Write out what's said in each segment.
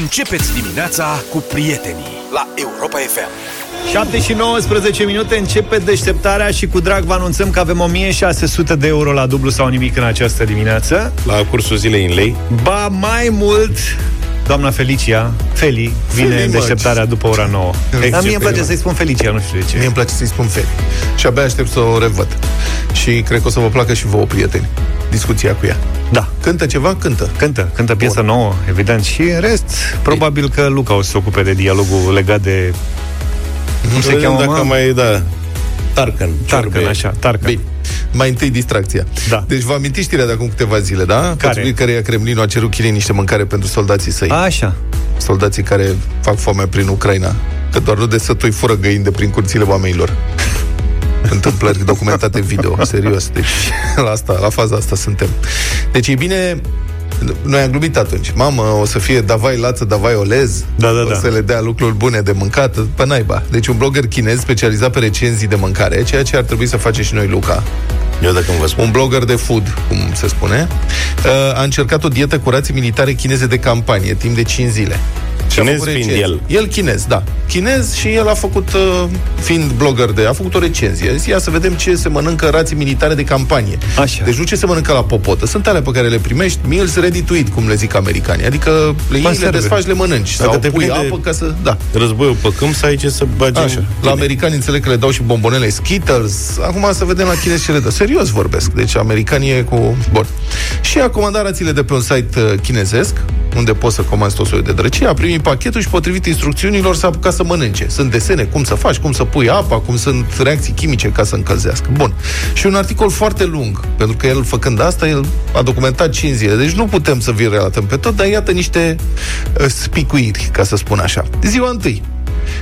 Începeți dimineața cu prietenii la Europa FM. 7 și 19 minute începe deșteptarea și cu drag vă anunțăm că avem 1600 de euro la dublu sau nimic în această dimineață. La cursul zilei în lei. Ba mai mult, doamna Felicia, Feli, vine Feli, în mă, deșteptarea după ora 9. Dar mie îmi Feli, place mă. să-i spun Felicia, nu știu de ce. Mie îmi place să-i spun Feli. Și abia aștept să o revăd. Și cred că o să vă placă și vouă, prieteni, discuția cu ea. Da. Cântă ceva? Cântă. Cântă, cântă piesă Bun. nouă, evident. Și în rest, probabil că Luca o să se ocupe de dialogul legat de... Cum se cheamă, Dacă mă? mai, da, Tarkan. Tarcan, Ciorbe. așa, Tarcan. Bine. Mai întâi distracția. Da. Deci vă amintiți știrea de acum câteva zile, da? Potrivit căreia Kremlinul a cerut Chinei niște mâncare pentru soldații săi. Așa. Soldații care fac foame prin Ucraina. Că doar nu de sătui fură găini de prin curțile oamenilor. Întâmplări documentate video, serios. Deci la asta, la faza asta suntem. Deci e bine noi am glumit atunci. Mamă, o să fie davai lață, davai olez. Da, da, o da. să le dea lucruri bune de mâncat, pe naiba. Deci un blogger chinez specializat pe recenzii de mâncare, ceea ce ar trebui să face și noi, Luca. Eu dacă îmi vă spun. Un blogger de food, cum se spune, uh, a încercat o dietă cu rații militare chineze de campanie, timp de 5 zile. Și a Chinez făcut fiind recenzii. el. El chinez, da. Chinez și el a făcut, uh, fiind blogger de, a făcut o recenzie. A zis, ia să vedem ce se mănâncă rații militare de campanie. Așa. Deci nu ce se mănâncă la popotă. Sunt alea pe care le primești, meals ready to eat, cum le zic americanii. Adică le iei, le Conserve. desfaci, le mănânci. Dacă sau te pui prinde apă ca să... Da. Războiul pe câmp, să ai ce să bagi Așa. în- La americani înțeleg că le dau și bombonele Skittles. Acum să vedem la chinezi ce le dă. Serios vorbesc. Deci americanii e cu... Bun. Și a comandat rațiile de pe un site uh, chinezesc, unde poți să comanzi tot soiul de drăcie, a primit pachetul și potrivit instrucțiunilor s-a apucat să mănânce. Sunt desene, cum să faci, cum să pui apa, cum sunt reacții chimice ca să încălzească. Bun. Și un articol foarte lung, pentru că el făcând asta, el a documentat 5 zile. Deci nu putem să vi relatăm pe tot, dar iată niște uh, spicuiri, ca să spun așa. Ziua întâi.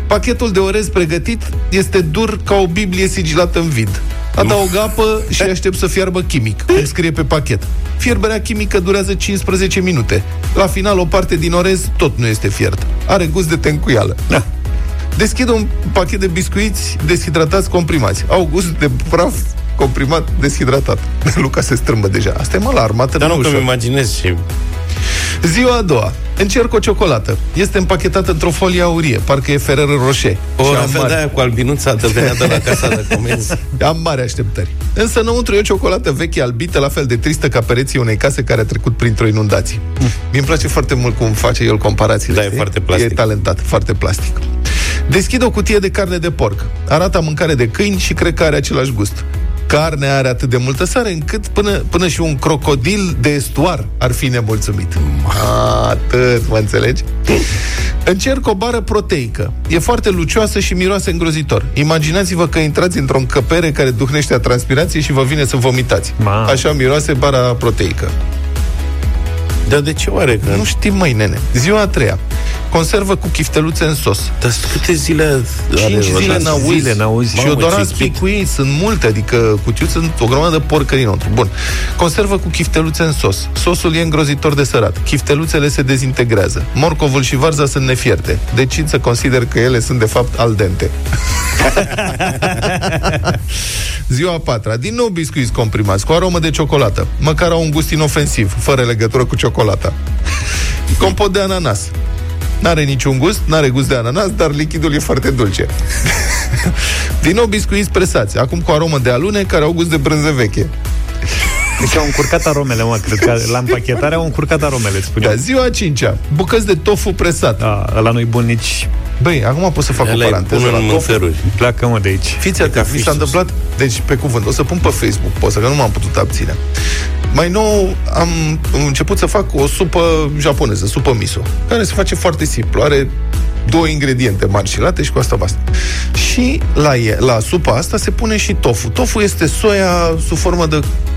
Pachetul de orez pregătit este dur ca o Biblie sigilată în vid. Adaug apă și aștept să fiarbă chimic, cum scrie pe pachet. Fierberea chimică durează 15 minute. La final, o parte din orez tot nu este fiert. Are gust de tencuială. Da. Deschid un pachet de biscuiți deshidratați comprimați. Au gust de praf comprimat deshidratat. Luca se strâmbă deja. Asta e mă la armată, Dar nu nu că ușor. mi imaginez și... Ziua a doua. Încerc o ciocolată. Este împachetată într-o folie aurie. Parcă e Ferrero Rocher. O Și am fel de mare, aia cu albinuța te venea de la casa de comenzi. am mare așteptări. Însă înăuntru e o ciocolată veche albită, la fel de tristă ca pereții unei case care a trecut printr-o inundație. Mm. Mi-mi place foarte mult cum face el comparațiile. Da, e știi? foarte plastic. E talentat, foarte plastic. Deschid o cutie de carne de porc. Arată a mâncare de câini și cred că are același gust. Carnea are atât de multă sare încât până, până și un crocodil de estuar ar fi nemulțumit. Atât, mă înțelegi? Încerc o bară proteică. E foarte lucioasă și miroase îngrozitor. Imaginați-vă că intrați într-o încăpere care duhnește a transpirație și vă vine să vomitați. Ma. Așa miroase bara proteică. Dar de ce oare? Că... Nu știm, măi, nene. Ziua a treia. Conservă cu chifteluțe în sos. Dar câte zile are 5 zile rotație? n-auzi. zile n-auzi. Și Mamă, odorați ce chit. picui, sunt multe, adică cutiuți sunt o grămadă de porcării înăuntru. Bun. Conservă cu chifteluțe în sos. Sosul e îngrozitor de sărat. Chifteluțele se dezintegrează. Morcovul și varza sunt nefierte. Decid să consider că ele sunt de fapt al dente. Ziua a patra. Din nou biscuiți comprimați cu aromă de ciocolată. Măcar au un gust inofensiv, fără legătură cu ciocolata. Compot de ananas. N-are niciun gust, n-are gust de ananas, dar lichidul e foarte dulce. Din nou biscuiți presați, acum cu aromă de alune, care au gust de brânză veche. Deci au încurcat aromele, mă, cred că la împachetare au încurcat aromele, îți spuneam. Da, ziua a cincea, bucăți de tofu presat. Da, la nu-i bun nici... Băi, acum pot să fac Ăla o e paranteză bun la în tofu. mânțăruri. Pleacă, mă, de aici. Fiți atenți, mi fiș s-a sus. întâmplat, deci pe cuvânt, o să pun pe Facebook poza, că nu m-am putut abține. Mai nou am început să fac o supă japoneză, supă miso, care se face foarte simplu, are două ingrediente mari și late și cu asta basta. Și la, e, la supa asta se pune și tofu. Tofu este soia sub formă de com-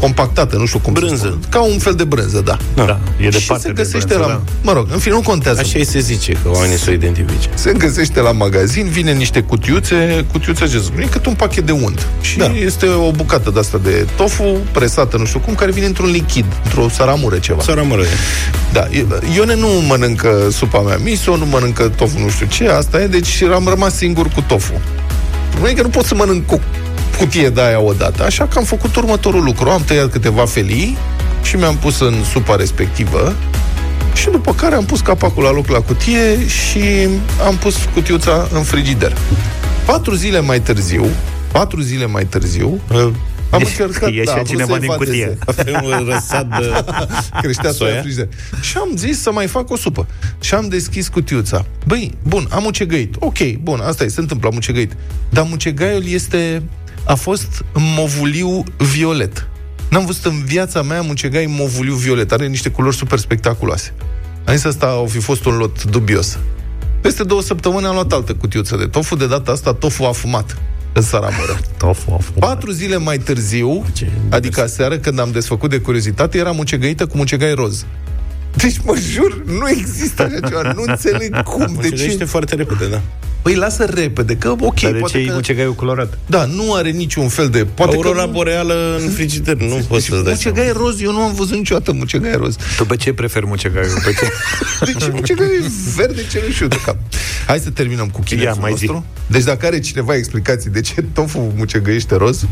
compactată, nu știu cum Brânză. să spun. Ca un fel de brânză, da. Da, e și departe se de găsește brânză, la... da. Mă rog, în fine, nu contează. Așa îi se zice, că oamenii să o identifice. Se găsește la magazin, vine niște cutiuțe, cutiuțe ce spune, e cât un pachet de unt. Și Da. da. este o bucată de asta de tofu presată, nu știu cum, care vine într-un lichid, într-o saramură ceva. Să rămână. Da, Ione nu mănâncă supa mea miso, nu mănâncă tofu nu știu ce, asta e, deci am rămas singur cu tofu. Problema e că nu pot să mănânc cu cutie de aia odată, așa că am făcut următorul lucru. Am tăiat câteva felii și mi-am pus în supa respectivă Și după care am pus capacul la loc la cutie și am pus cutiuța în frigider. Patru zile mai târziu, patru zile mai târziu, am încercat, Ieșea da, am vrut cineva să din evadeze. cutie. Avem un răsad de... Creștea soia Soia? în frigider. Și am zis să mai fac o supă. Și am deschis cutiuța. Băi, bun, am ucegăit. Ok, bun, asta e, se întâmplă, am ucegăit. Dar mucegaiul este... A fost movuliu violet. N-am văzut în viața mea mucegai movuliu violet. Are niște culori super spectaculoase. Am zis asta o fi fost un lot dubios. Peste două săptămâni am luat altă cutiuță de tofu. De data asta tofu afumat în saramură. Tofu, tofu. Patru zile mai târziu, Ce adică aseară, când am desfăcut de curiozitate, era mucegăită cu mucegai roz. Deci, mă jur, nu există așa ceva. Nu înțeleg cum, de Mucegește ce. foarte repede, da. Păi lasă repede, că ok, Dar de poate ce e că... mucegaiul colorat? Da, nu are niciun fel de... Poate Aurora că nu... boreală în frigider, nu poți să-ți dai Mucegai roz, eu nu am văzut niciodată mucegai roz. Tu pe ce preferi mucegaiul? Pe ce? Deci mucegai verde cenușiu de cap. Hai să terminăm cu Ia, chinețul mai zi. nostru. Deci dacă are cineva explicații de ce tofu mucegăiește roz,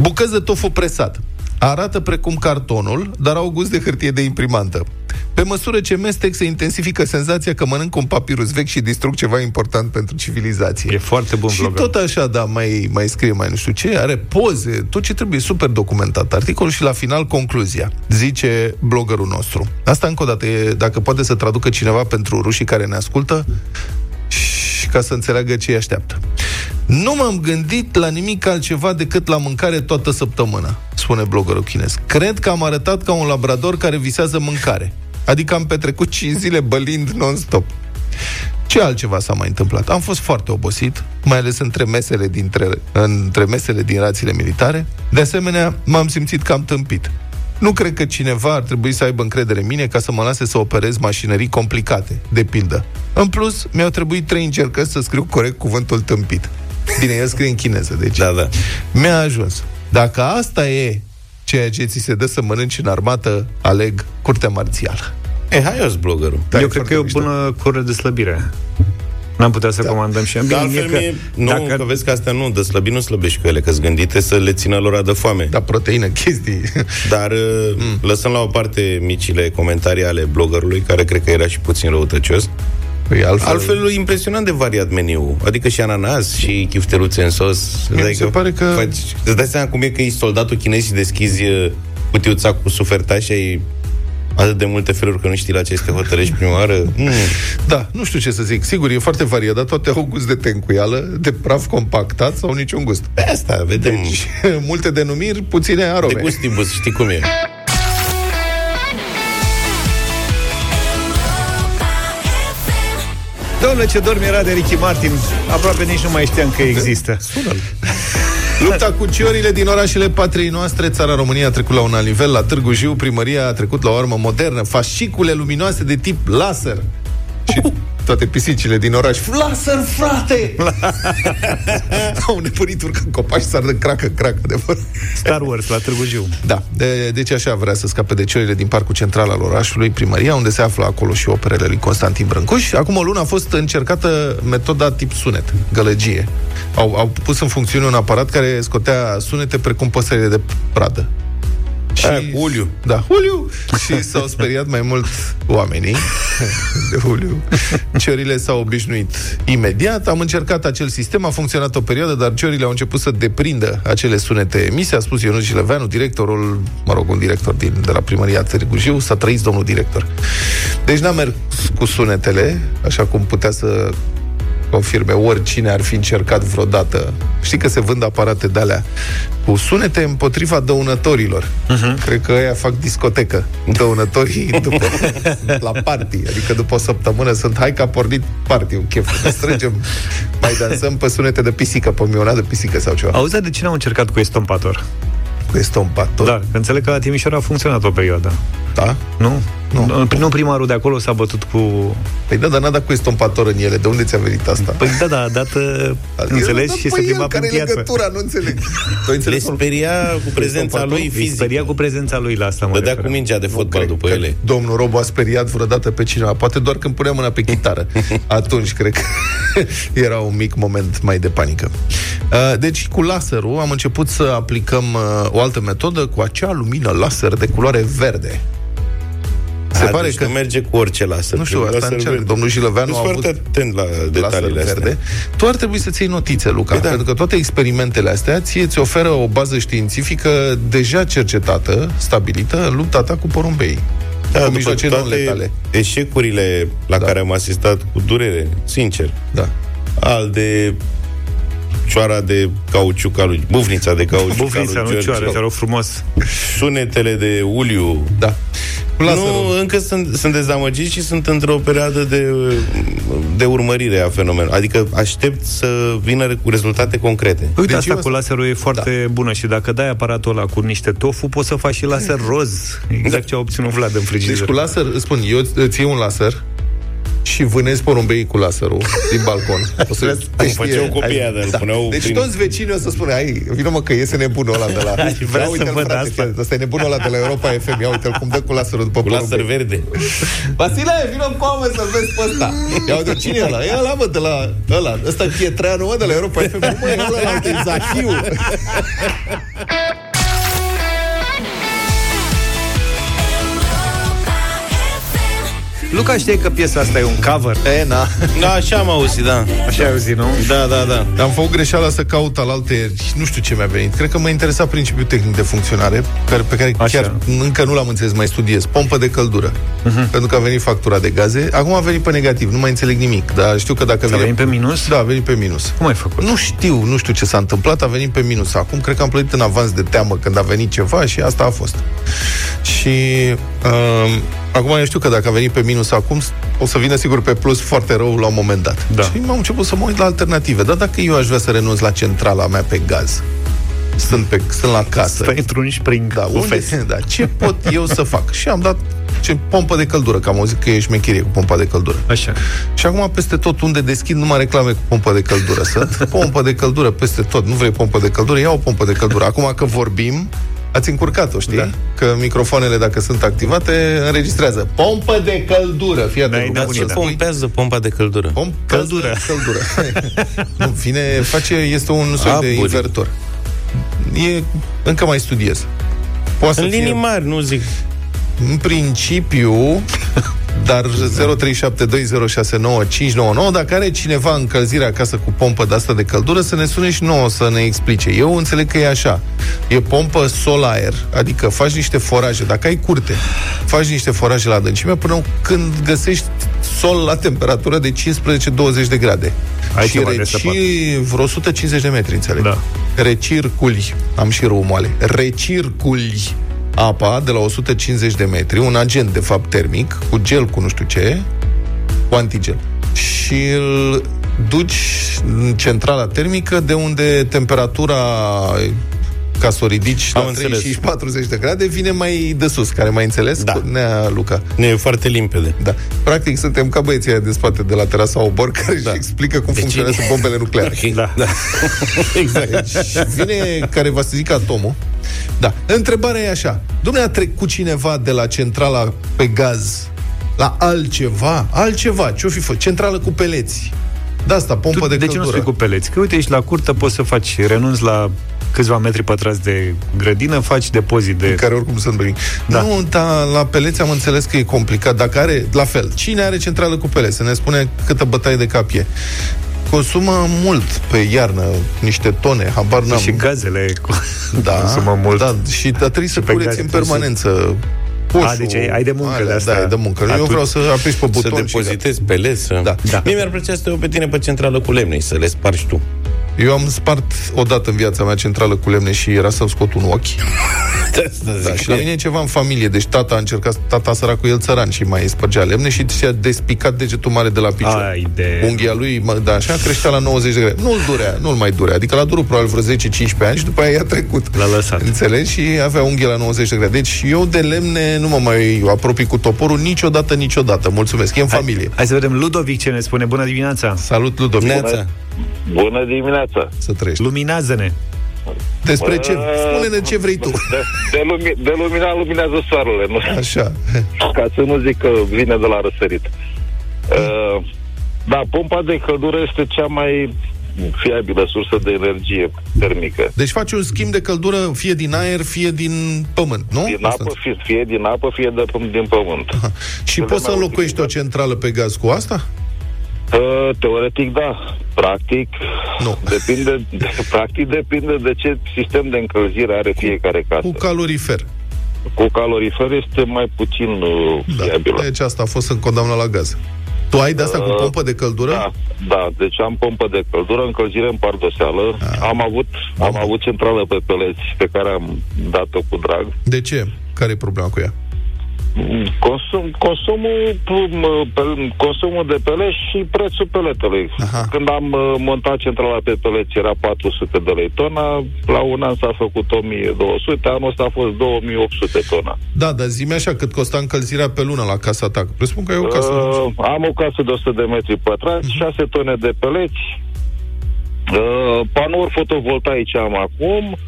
bucăți de tofu presat. Arată precum cartonul, dar au gust de hârtie de imprimantă. Pe măsură ce mestec, se intensifică senzația că mănânc un papirus vechi și distrug ceva important pentru civilizație. E foarte bun Și vlogger. tot așa, da, mai, mai scrie mai nu știu ce, are poze, tot ce trebuie, super documentat articolul și la final concluzia, zice bloggerul nostru. Asta încă o dată, e, dacă poate să traducă cineva pentru rușii care ne ascultă și ca să înțeleagă ce îi așteaptă. Nu m-am gândit la nimic altceva decât la mâncare toată săptămâna, spune bloggerul chinez. Cred că am arătat ca un labrador care visează mâncare. Adică am petrecut 5 zile bălind non-stop. Ce altceva s-a mai întâmplat? Am fost foarte obosit, mai ales între mesele, dintre, între mesele din rațiile militare. De asemenea, m-am simțit cam tâmpit. Nu cred că cineva ar trebui să aibă încredere în mine ca să mă lase să operez mașinării complicate, de pildă. În plus, mi-au trebuit trei încercări să scriu corect cuvântul tâmpit. Bine, el scrie în chineză, deci Da, da. mi-a ajuns. Dacă asta e ceea ce ți se dă să mănânci în armată, aleg curtea marțială. E haios bloggerul. Da, Eu e cred foarte că e o mișto. bună cură de slăbire. N-am putea să comandăm și Dar Bine, altfel mie mie, nu, dacă- că vezi că astea nu, de slăbi nu slăbești cu ele, că-s gândite să le țină lor de foame. Da, proteină, chestii. Dar mm. lăsăm la o parte micile comentarii ale bloggerului, care cred că era și puțin răutăcios. Păi altfel, Altfel, impresionant de variat meniu. Adică și ananas și chifteluțe în sos. Mie mi Adică se pare că- Faci, îți dai seama cum e că ești soldatul chinez și deschizi uh, cutiuța cu suferta și ai atât de multe feluri că nu știi la ce să te hotărăști prima oară. Mm. Da, nu știu ce să zic. Sigur, e foarte variat, dar toate au gust de tencuială, de praf compactat sau niciun gust. Pe asta, vedem. Deci, multe denumiri, puține de arome. gustibus, știi cum e. Domnule, ce dorm era de Ricky Martin Aproape nici nu mai știam că există. Lupta cu ciorile din orașele patriei noastre, țara România a trecut la un alt nivel, la Târgu Jiu, primăria a trecut la o armă modernă, fascicule luminoase de tip laser. Și toate pisicile din oraș. Laser, frate! Au nepărit urcă în copaci, sar de cracă, cracă, de Star Wars la Târgu Jiu Da, de, deci așa vrea să scape de ciorile din parcul central al orașului, primăria, unde se află acolo și operele lui Constantin Brâncuș. Acum o lună a fost încercată metoda tip sunet, gălăgie. Au, au pus în funcțiune un aparat care scotea sunete precum păsările de pradă. Aia cu uliu. Da, Uliu! Și s-au speriat mai mult oamenii de Uliu. Ciorile s-au obișnuit imediat. Am încercat acel sistem, a funcționat o perioadă, dar ciorile au început să deprindă acele sunete emise, a spus Ionuț Gileveanu, directorul, mă rog, un director din, de la primăria Târgu Jiu, s-a trăit domnul director. Deci n-a mers cu sunetele, așa cum putea să confirme oricine ar fi încercat vreodată. Știi că se vând aparate de alea cu sunete împotriva dăunătorilor. Uh-huh. Cred că ăia fac discotecă. Dăunătorii după, la party. Adică după o săptămână sunt hai că a pornit party, un chef. Ne strângem, mai dansăm pe sunete de pisică, pe mionat de pisică sau ceva. Auzi, dar de ce n-au încercat cu estompator? Cu estompator. Da, că înțeleg că la Timișoara a funcționat o perioadă da? Nu? Nu. Nu, nu primarul de acolo s-a bătut cu... Păi da, dar n-a dat cu estompator în ele. De unde ți-a venit asta? Păi da, da, dată, înțelegi, Dar și păi se plimba el, prin care e piață. legătura, nu înțeleg. Tu ai Le înțeles? speria cu prezența lui Îi fizică. speria cu prezența lui la asta, mă Dădea refer. cu mingea de fotbal cred după că ele. Domnul Robo a speriat vreodată pe cineva. Poate doar când punea mâna pe chitară. Atunci cred că era un mic moment mai de panică. Uh, Deci cu laserul am început să aplicăm uh, o altă metodă cu acea lumină laser de culoare verde. Se Da, pare deci că... nu merge cu orice laser. Nu știu, Trebuie asta laser încearcă. verde. Domnul Jilăveanu Sunt a avut foarte atent la detaliile laser astea. verde. Tu ar trebui să-ți iei notițe, Luca, Păi da. pentru că toate experimentele astea ție ți oferă o bază științifică deja cercetată, stabilită, în lupta ta cu porumbei. Da, cu după mijloace toate non-letale. eșecurile la Da. care am asistat cu durere, sincer, Da. al de cioara de cauciuc al lui, bufnița de cauciuc Bufnița, al lui nu George, cioare, te rog frumos. sunetele de uliu. Da. Cu laserul. Nu, încă sunt, sunt dezamăgit și sunt într-o perioadă de, de urmărire a fenomenului. Adică aștept să vină cu rezultate concrete. Uite, Deci asta eu cu laserul e foarte da. bună și dacă dai aparatul ăla cu niște tofu, poți să faci și laser roz. Exact ce a obținut Vlad în frigider. Deci cu laser, îți spun, eu îți iei un laser și vânezi porumbei cu laserul din balcon. O să Cum făceau copiii aia, îl puneau Deci prin- toți vecinii o să spună, ai, vină mă că iese nebunul ăla de la... Aș vrea Ia să uite-l, văd frate, asta. fii, ăsta e nebunul ăla de la Europa FM, ia uite-l cum dă cu laserul după Cu laser porumbei. verde. Vasile, vină cu mă să-l vezi pe ăsta. Ia uite, cine e ăla? E ăla, mă, de la ăla. Ăsta e Pietreanu, mă, de la Europa FM. Mă, e ăla, ăla, e Zahiu. Luca, știi că piesa asta e un cover? E, na. Da, așa am auzit, da. Așa ai auzit, nu? Da, da, da. Am făcut greșeala să caut alaltă nu știu ce mi-a venit. Cred că mă interesa principiul tehnic de funcționare, care, pe care Așa. chiar încă nu l-am înțeles, mai studiez. Pompă de căldură. Uh-huh. Pentru că a venit factura de gaze. Acum a venit pe negativ, nu mai înțeleg nimic. Dar știu că dacă A venit pe minus? Da, a venit pe minus. Cum ai făcut? Nu știu, nu știu ce s-a întâmplat, a venit pe minus. Acum cred că am plătit în avans de teamă când a venit ceva și asta a fost. Și uh, acum eu știu că dacă a venit pe minus acum, o să vină sigur pe plus foarte rău la un moment dat. Da. Și m-am început să mă uit la alternative. Dar dacă eu aș vrea să renunț la centrala mea pe gaz, sunt, pe, sunt la casă. Stai într-un spring Da, cu unde, fes. da, ce pot eu să fac? Și am dat ce pompă de căldură, că am auzit că e șmecherie cu pompa de căldură. Așa. Și acum peste tot unde deschid numai reclame cu pompă de căldură. Sunt pompă de căldură peste tot. Nu vrei pompă de căldură? Ia o pompă de căldură. Acum că vorbim, ați încurcat-o, știi? Da. Că microfoanele, dacă sunt activate, înregistrează. Pompă de căldură. Fii N-ai atent. Dar rugați ce să- pompează pompa de căldură? Pompă Căldură. Căldură. nu, vine, face, este un soi de Aburi. invertor. E, încă mai studiez. Poate În să fie- linii mari, nu zic. În principiu, dar 0372069599, dacă are cineva încălzire acasă cu pompă de asta de căldură, să ne sune și nouă să ne explice. Eu înțeleg că e așa. E pompă sol-aer, adică faci niște foraje. Dacă ai curte, faci niște foraje la adâncime până când găsești sol la temperatură de 15-20 de grade. Ai și ceva de reci săpat. vreo 150 de metri, înțeleg. Da. Recirculi, am și rău moale, recirculi apa de la 150 de metri, un agent, de fapt, termic, cu gel, cu nu știu ce, cu antigel. Și îl duci în centrala termică de unde temperatura ca să o ridici Am la înțeles. 35-40 de grade, vine mai de sus, care mai înțeles? Da. Nea Luca. Nu e foarte limpede. Da. Practic, suntem ca băieții aia de spate de la terasa Obor, care da. își explică cum funcționează bombele nucleare. Da. da. exact. Deci vine care va să zic atomul. Da. Întrebarea e așa. Dom'le, a trecut cineva de la centrala pe gaz la altceva? Altceva. Ce-o fi făcut? Centrală cu peleți. De asta, pompă Tu, de, de ce nu căldură. spui cu peleți? Că uite, ești la curtă, poți să faci, renunți la câțiva metri pătrați de grădină, faci depozit de... care oricum sunt nimic. Da. Da. Nu, dar la peleți am înțeles că e complicat. Dacă are, la fel, cine are centrală cu peleți? Să ne spune câtă bătaie de cap e. Consumă mult pe iarnă, niște tone, habar n-am. Și gazele cu... da, consumă mult. Da, și dar trebuie să pe cureți gaze în trebuie să- permanență. Coșul, A, deci ai- ai de muncă alea, de asta. Da, ai de muncă. Eu Atunci- vreau să apeși pe Să buton și depozitezi pelet, să... Da. da. Mie mi-ar plăcea să te iau pe tine pe centrală cu lemne și să le spargi tu. Eu am spart odată în viața mea centrală cu lemne și era să-mi scot un ochi. Da, și la mine e ceva în familie. Deci tata a încercat, tata săracul el țăran și mai spărgea lemne și și-a despicat degetul mare de la picior. Ai de... Unghia lui, mă, da, așa, creștea la 90 de grade. Nu-l durea, nu-l mai durea. Adică l-a durut probabil vreo 10-15 ani și după aia i-a trecut. L-a lăsat. Înțelegi? Și avea unghie la 90 de grade. Deci eu de lemne nu mă mai apropii cu toporul niciodată, niciodată. Mulțumesc. E în familie. Hai să vedem Ludovic ce ne spune. Bună dimineața! Salut, Ludovic. Neața. Bună dimineața! Să trăiești. Luminează-ne! Despre ce? Spune-ne ce vrei tu. De, de, lumi, de lumina luminează soarele, nu? Așa. ca să nu zic că vine de la răsărit. Uh, da, pompa de căldură este cea mai fiabilă sursă de energie termică. Deci faci un schimb de căldură fie din aer, fie din pământ, nu? Din Asta. apă, fie, fie din apă, fie de, din pământ. Și Cele poți să mai înlocuiești o utilizate. centrală pe gaz cu asta? Uh, teoretic, da. Practic, Nu. depinde, de, practic depinde de ce sistem de încălzire are fiecare casă. Cu calorifer. Cu calorifer este mai puțin uh, Da. fiabilă. Deci asta a fost în condamnă la gaz. Tu ai de asta cu Uh, pompă de căldură? Da, da, deci am pompă de căldură, încălzire în pardoseală. Ah. Am avut am avut centrală pe peleți pe care am dat-o cu drag. De ce? Care e problema cu ea? Consum, consumul, m, pe- consumul de peleți și prețul peletelui. Aha. Când am uh, montat centrala pe peleți era 400 de lei tona, la un an s-a făcut 1200, anul ăsta a fost 2800 tona. Da, dar zi așa cât costa încălzirea pe lună la casa ta. Presupun că ai o casă. Uh, am o casă de 100 de metri pătrați, 6 tone de peleți, uh, panouri fotovoltaice am acum, uh,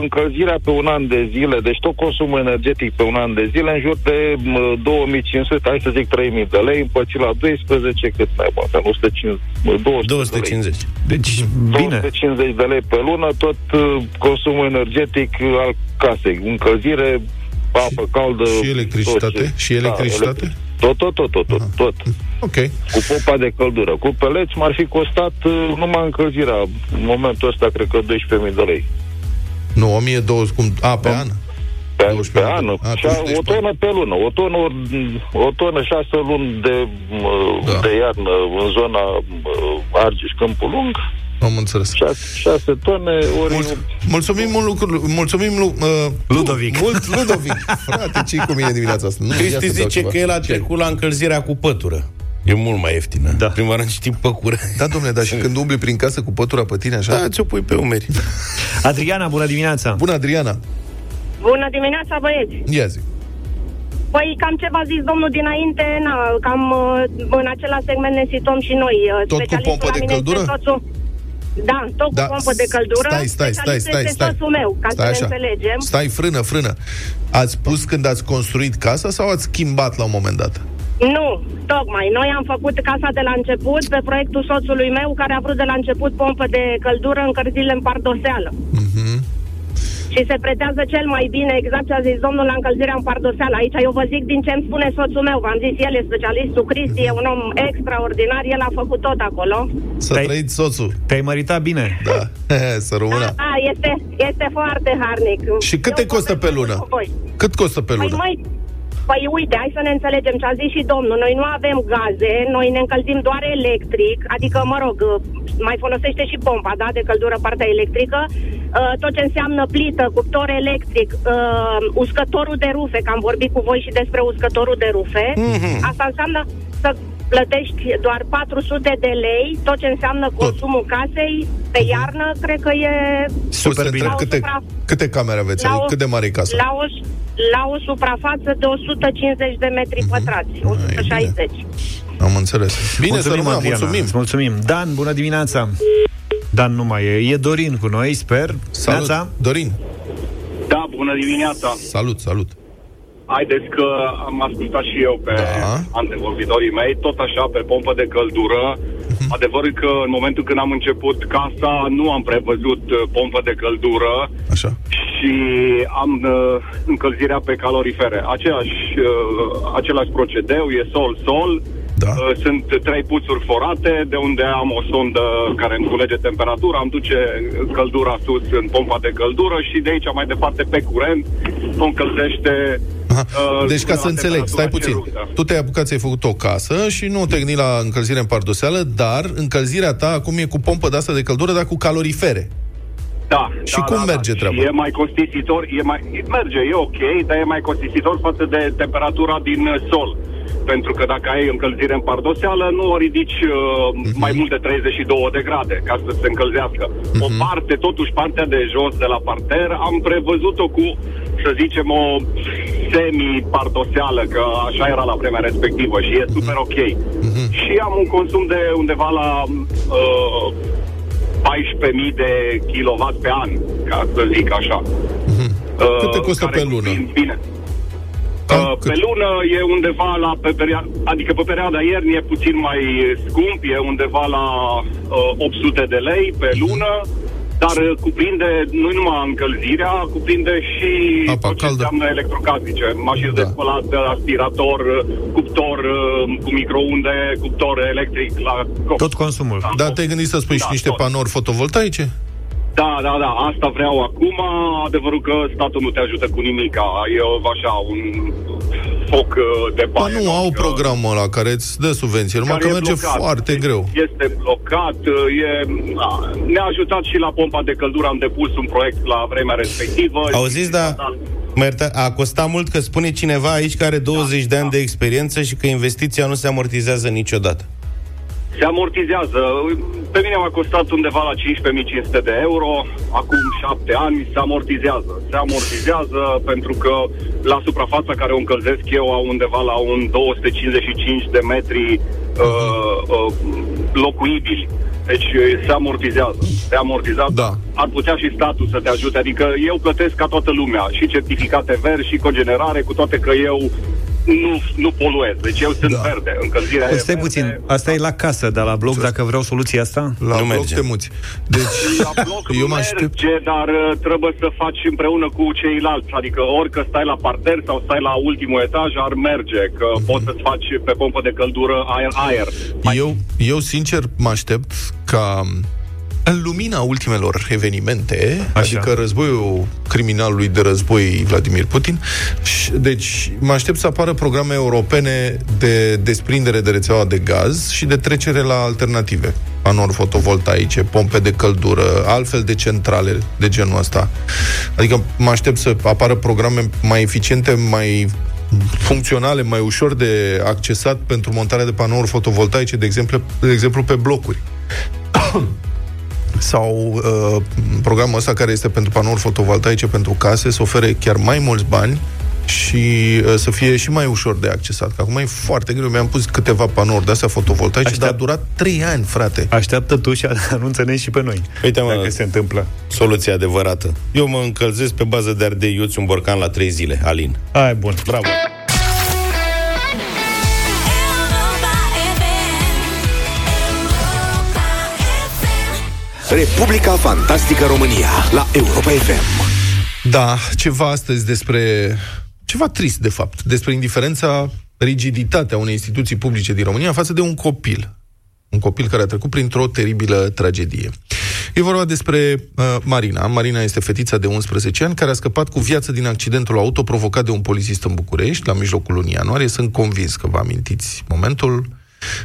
încălzirea pe un an de zile, deci tot consumul energetic pe un an de zile, în jur de m, 2500, hai să zic 3000 de lei, împărțit la 12, cât mai bun, că 150, 200 250. Deci, De lei. bine. 250 de lei pe lună, tot uh, consumul energetic uh, al casei, încălzire, apă caldă. și electricitate? tot ce- Și electricitate? elec- Tot, tot, tot, tot, tot, tot. Ok. Cu pompa de căldură. Cu peleți m-ar fi costat uh, numai încălzirea. În momentul ăsta, cred că 12.000 de lei. Nu, 1200, cum... A, pe an? Pe, 12.000 pe de an. lei. A, Și a- atunci o tonă pe lună. O tonă, o tonă șase luni de, uh, Da. de iarnă în zona uh, Argeș, Câmpul Lung. Am înțeles. Șase, șase tone ori... Mulț- mulțumim mult lucru, mulțumim lu, uh, Ludovic. Mult Ludovic. Frate, ce cu mine dimineața asta? Nu, ia Cristi să beau zice ceva. că el a Ce? trecut la încălzirea cu pătură. E mult mai ieftină. Da. Prima oară știi păcură. Da, domnule, dar și când umbli prin casă cu pătura pe tine așa? Da, ți-o pui pe umeri. Adriana, bună dimineața! Bună, Adriana. Bună dimineața, băieți! Ia zi. Păi cam ce v-a zis domnul dinainte, na, cam uh, în același segment ne situăm și noi. Uh, Tot cu Specialistul pompă la de mine este căldură? soțul- Da, tot Da, cu pompă de căldură. Stai, stai, stai, Specialistul stai, este stai. soțul meu, ca stai să ne înțelegem. Stai, frână, frână. Ați spus când ați construit casa sau ați schimbat la un moment dat? Nu, tocmai. Noi am făcut casa de la început pe proiectul soțului meu, care a vrut de la început pompă de căldură încălzire în pardoseală. Mhm. Și se pretează cel mai bine, exact ce a zis domnul, la încălzirea în pardoseală. Aici eu vă zic din ce îmi spune soțul meu. V-am zis, el e specialistul, Cristi e un om extraordinar, el a făcut tot acolo. Să Stai- trăiți soțul. Te-ai măritat bine? Da, să rămână. Da, da, este, este foarte harnic. Și cât te Eu costă pe povestesc lună? cu voi. Cât costă pe Păi, lună? Măi, păi uite, hai să ne înțelegem ce a zis și domnul. Noi nu avem gaze, noi ne încălzim doar electric, adică, mă rog, mai folosește și pompa, da, de căldură, partea electrică, uh, tot ce înseamnă plită, cuptor electric, uh, uscătorul de rufe, că am vorbit cu voi și despre uscătorul de rufe. Mhm. Asta înseamnă să plătești doar 400 de lei, tot ce înseamnă consumul casei, pe iarnă, cred că e Super bine. bine. Câte, La o supra- câte camere aveți? la Adică o- Cât de mare e casa? la o, la o suprafață de 150 de metri pătrați, 160. Am înțeles. Bine să rămână, Adriana. mulțumim. Îți mulțumim. Dan, bună dimineața! Dan nu mai e. E Dorin cu noi, sper. Salut. Neața? Dorin, Da, bună dimineața. salut, salut. Haideți că am ascultat și eu pe Da. antevorbitorii mei, tot așa, pe pompă de căldură. Adevărul că în momentul când am început casa, nu am prevăzut uh, pompă de căldură Așa. și am uh, încălzirea pe calorifere. Aceeași, uh, același procedeu, e sol-sol. Da. Uh, Sunt trei puțuri forate, de unde am o sondă care îmi culege temperatura, am duce căldura sus în pompa de căldură și de aici mai departe pe curent o încălzește Aha. uh, Deci, ca la să înțeleg, temperatura stai puțin. cerută. Tu te-ai apucat, ți-ai făcut o casă și nu te gândi la încălzire în pardoseală, dar încălzirea ta acum e cu pompă de asta de căldură, dar cu calorifere. Da. Și da, cum da, merge da. treaba? Și e mai costisitor, e mai, merge, e ok, dar e mai costisitor față de temperatura din uh, sol. Pentru că dacă ai încălzire în pardoseală, nu o ridici uh, Mhm. mai mult de 32 de grade ca să se încălzească. O Mhm. parte, totuși partea de jos de la parter, am prevăzut-o cu, să zicem, o semi-pardoseală, că așa era la vremea respectivă și e super ok. Mhm. Și am un consum de undeva la uh, 14.000 de kW pe an, ca să zic așa. Uh, Mhm. Cât te costă care pe lună? cuprind Bine. Cam Uh, cât? pe lună e undeva la, pe, peria- adică pe perioada iernii e puțin mai scump, e undeva la uh, 800 de lei pe lună, dar uh, cuprinde nu numai încălzirea, cuprinde și Apa tot ce caldă. înseamnă electrocasnice, mașini Da. de spălat, aspirator, uh, cuptor uh, cu microunde, cuptor electric la cop. Tot consumul. Dar te-ai gândit să spui și Da, niște tot. panouri fotovoltaice? Da, da, da, asta vreau acum. Adevărul că statul nu te ajută cu nimic. E așa, un foc uh, de Ba bani. nu, au adică- programul ăla care îți dă subvenție, numai că care e merge blocat. foarte greu. Este blocat, e, da, ne-a ajutat și la pompa de căldură, am depus un proiect la vremea respectivă. Auziți, da, mă ierta- a costat mult că spune cineva aici că are 20 de ani de experiență și că investiția nu se amortizează niciodată. Se amortizează. Pe mine m-a costat undeva la 15.500 de euro. Acum șapte ani se amortizează. Se amortizează pentru că la suprafața care o încălzesc eu au undeva la un 255 de metri uh, uh, locuibili. Deci uh, se amortizează. Se amortizează. Da. Ar putea și statul să te ajute. Adică eu plătesc ca toată lumea. Și certificate verzi, și cogenerare, cu toate că eu nu, nu poluez. Deci eu sunt Da. verde. Încălzirea Păi e stai verde. puțin, asta e la casă, dar la bloc, dacă vreau soluția asta... La Nu bloc merge. te muți. Deci, La bloc eu mă aștept... merge, dar uh, trebuie să faci împreună cu ceilalți. Adică orică stai la parter sau stai la ultimul etaj, ar merge. Că Mhm. poți să-ți faci pe pompă de căldură aer-aer. Eu, eu sincer mă aștept ca în lumina ultimelor evenimente, Așa. adică războiul criminalului de război Vladimir Putin, și- deci mă aștept să apară programe europene de desprindere de rețeaua de gaz și de trecere la alternative. Panouri fotovoltaice, pompe de căldură, altfel de centrale de genul ăsta. Adică mă aștept să apară programe mai eficiente, mai funcționale, mai ușor de accesat pentru montarea de panouri fotovoltaice, de exemplu, de exemplu pe blocuri. Sau uh, programul ăsta care este pentru panouri fotovoltaice pentru case să ofere chiar mai mulți bani și uh, să fie și mai ușor de accesat. Că acum e foarte greu. Mi-am pus câteva panouri de astea fotovoltaice, Aștept- dar a durat 3 ani, frate. Așteaptă tu și anunță-ne și pe noi. Uite, mă, dacă se întâmplă. Soluția adevărată. Eu mă încălzesc pe bază de ardei iuți un borcan la 3 zile, Alin. Hai, bun. Bravo! Republica Fantastică România la Europa FM. Da, ceva astăzi despre... Ceva trist, de fapt, despre indiferența, rigiditatea unei instituții publice din România față de un copil. Un copil care a trecut printr-o teribilă tragedie. E vorba despre uh, Marina. Marina este fetița de 11 ani care a scăpat cu viață din accidentul auto provocat de un polițist în București la mijlocul lunii ianuarie. Sunt convins că vă amintiți momentul.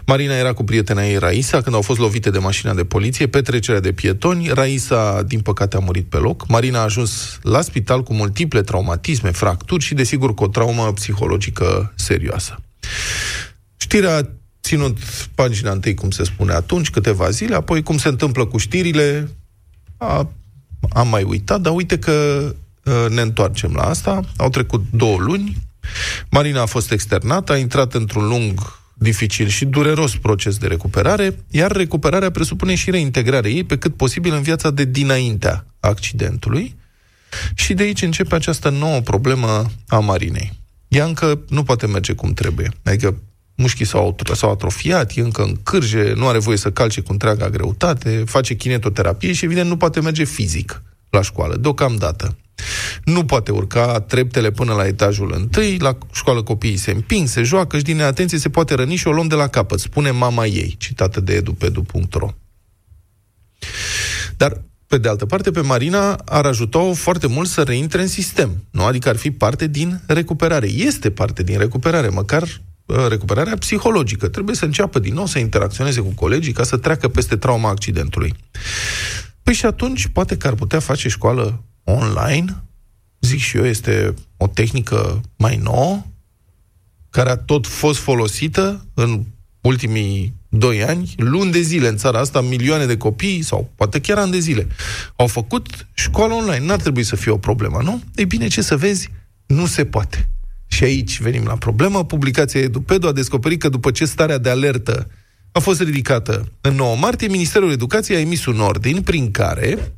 Marina era cu prietena ei, Raisa, când au fost lovite de mașina de poliție pe trecerea de pietoni. Raisa, din păcate, a murit pe loc. Marina a ajuns la spital cu multiple traumatisme, fracturi și, desigur, cu o traumă psihologică serioasă. Știrea a ținut pagina întâi, cum se spune atunci, câteva zile, apoi cum se întâmplă cu știrile, a, am mai uitat, dar uite că uh, ne întoarcem la asta. Au trecut două luni, Marina a fost externată, a intrat într-un lung, dificil și dureros proces de recuperare, iar recuperarea presupune și reintegrarea ei pe cât posibil în viața de dinaintea accidentului. Și de aici începe această nouă problemă a Marinei. Ea încă nu poate merge cum trebuie. Adică mușchii s-au, s-au atrofiat, e încă în cârje, nu are voie să calce cu întreaga greutate, face kinetoterapie și, evident, nu poate merge fizic la școală, deocamdată. Nu poate urca treptele până la etajul întâi, la școală copiii se împing, se joacă și din neatenție se poate răni și o luăm de la capăt, spune mama ei, citată de edupedu.ro. Dar, pe de altă parte, pe Marina ar ajuta-o foarte mult să reintre în sistem, nu? Adică ar fi parte din recuperare. Este parte din recuperare, măcar uh, recuperarea psihologică. Trebuie să înceapă din nou să interacționeze cu colegii ca să treacă peste trauma accidentului. Păi și atunci, poate că ar putea face școală online, zic și eu, este o tehnică mai nouă, care a tot fost folosită în ultimii doi ani, luni de zile în țara asta, milioane de copii, sau poate chiar ani de zile, au făcut școală online. N-ar trebui să fie o problemă, nu? Ei bine, ce să vezi, nu se poate. Și aici venim la problemă. Publicația Edupedu a descoperit că după ce starea de alertă a fost ridicată în 9 martie, Ministerul Educației a emis un ordin prin care,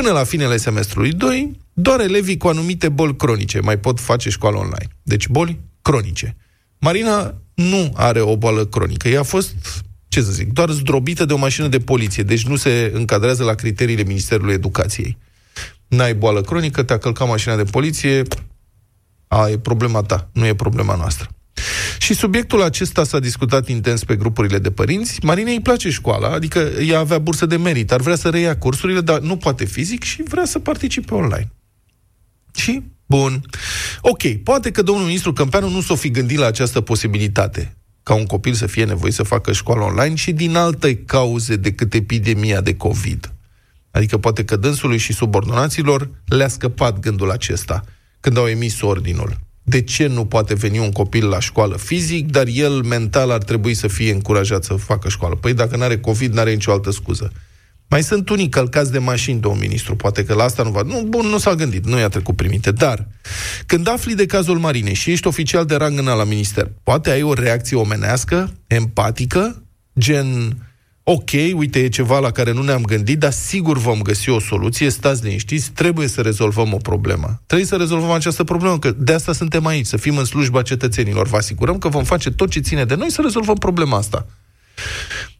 până la finele semestrului 2, doar elevii cu anumite boli cronice mai pot face școală online. Deci boli cronice. Marina nu are o boală cronică. Ea a fost, ce să zic, doar zdrobită de o mașină de poliție, deci nu se încadrează la criteriile Ministerului Educației. N-ai boală cronică, te-a călcat mașina de poliție, a, e problema ta, nu e problema noastră. Și subiectul acesta s-a discutat intens pe grupurile de părinți. Marinei îi place școala, adică ea avea bursă de merit, ar vrea să reia cursurile, dar nu poate fizic și vrea să participe online. Și, bun. Ok, poate că domnul ministru Câmpeanu nu s-o fi gândit la această posibilitate ca un copil să fie nevoit să facă școală online și din alte cauze decât epidemia de COVID. Adică poate că dânsului și subordonaților le-a scăpat gândul acesta când au emis ordinul. De ce nu poate veni un copil la școală fizic, dar el mental ar trebui să fie încurajat să facă școală? Păi dacă nu are COVID, nu are nicio altă scuză. Mai sunt unii călcați de mașini, domnul ministru, poate că la asta nu va... Nu, bun, nu s-a gândit, nu i-a trecut primite. Dar, când afli de cazul Marinei și ești oficial de rang înalt la minister, poate ai o reacție omenească, empatică, gen ok, uite, e ceva la care nu ne-am gândit, dar sigur vom găsi o soluție, stați liniștiți, trebuie să rezolvăm o problemă. Trebuie să rezolvăm această problemă, că de asta suntem aici, să fim în slujba cetățenilor. Vă asigurăm că vom face tot ce ține de noi să rezolvăm problema asta.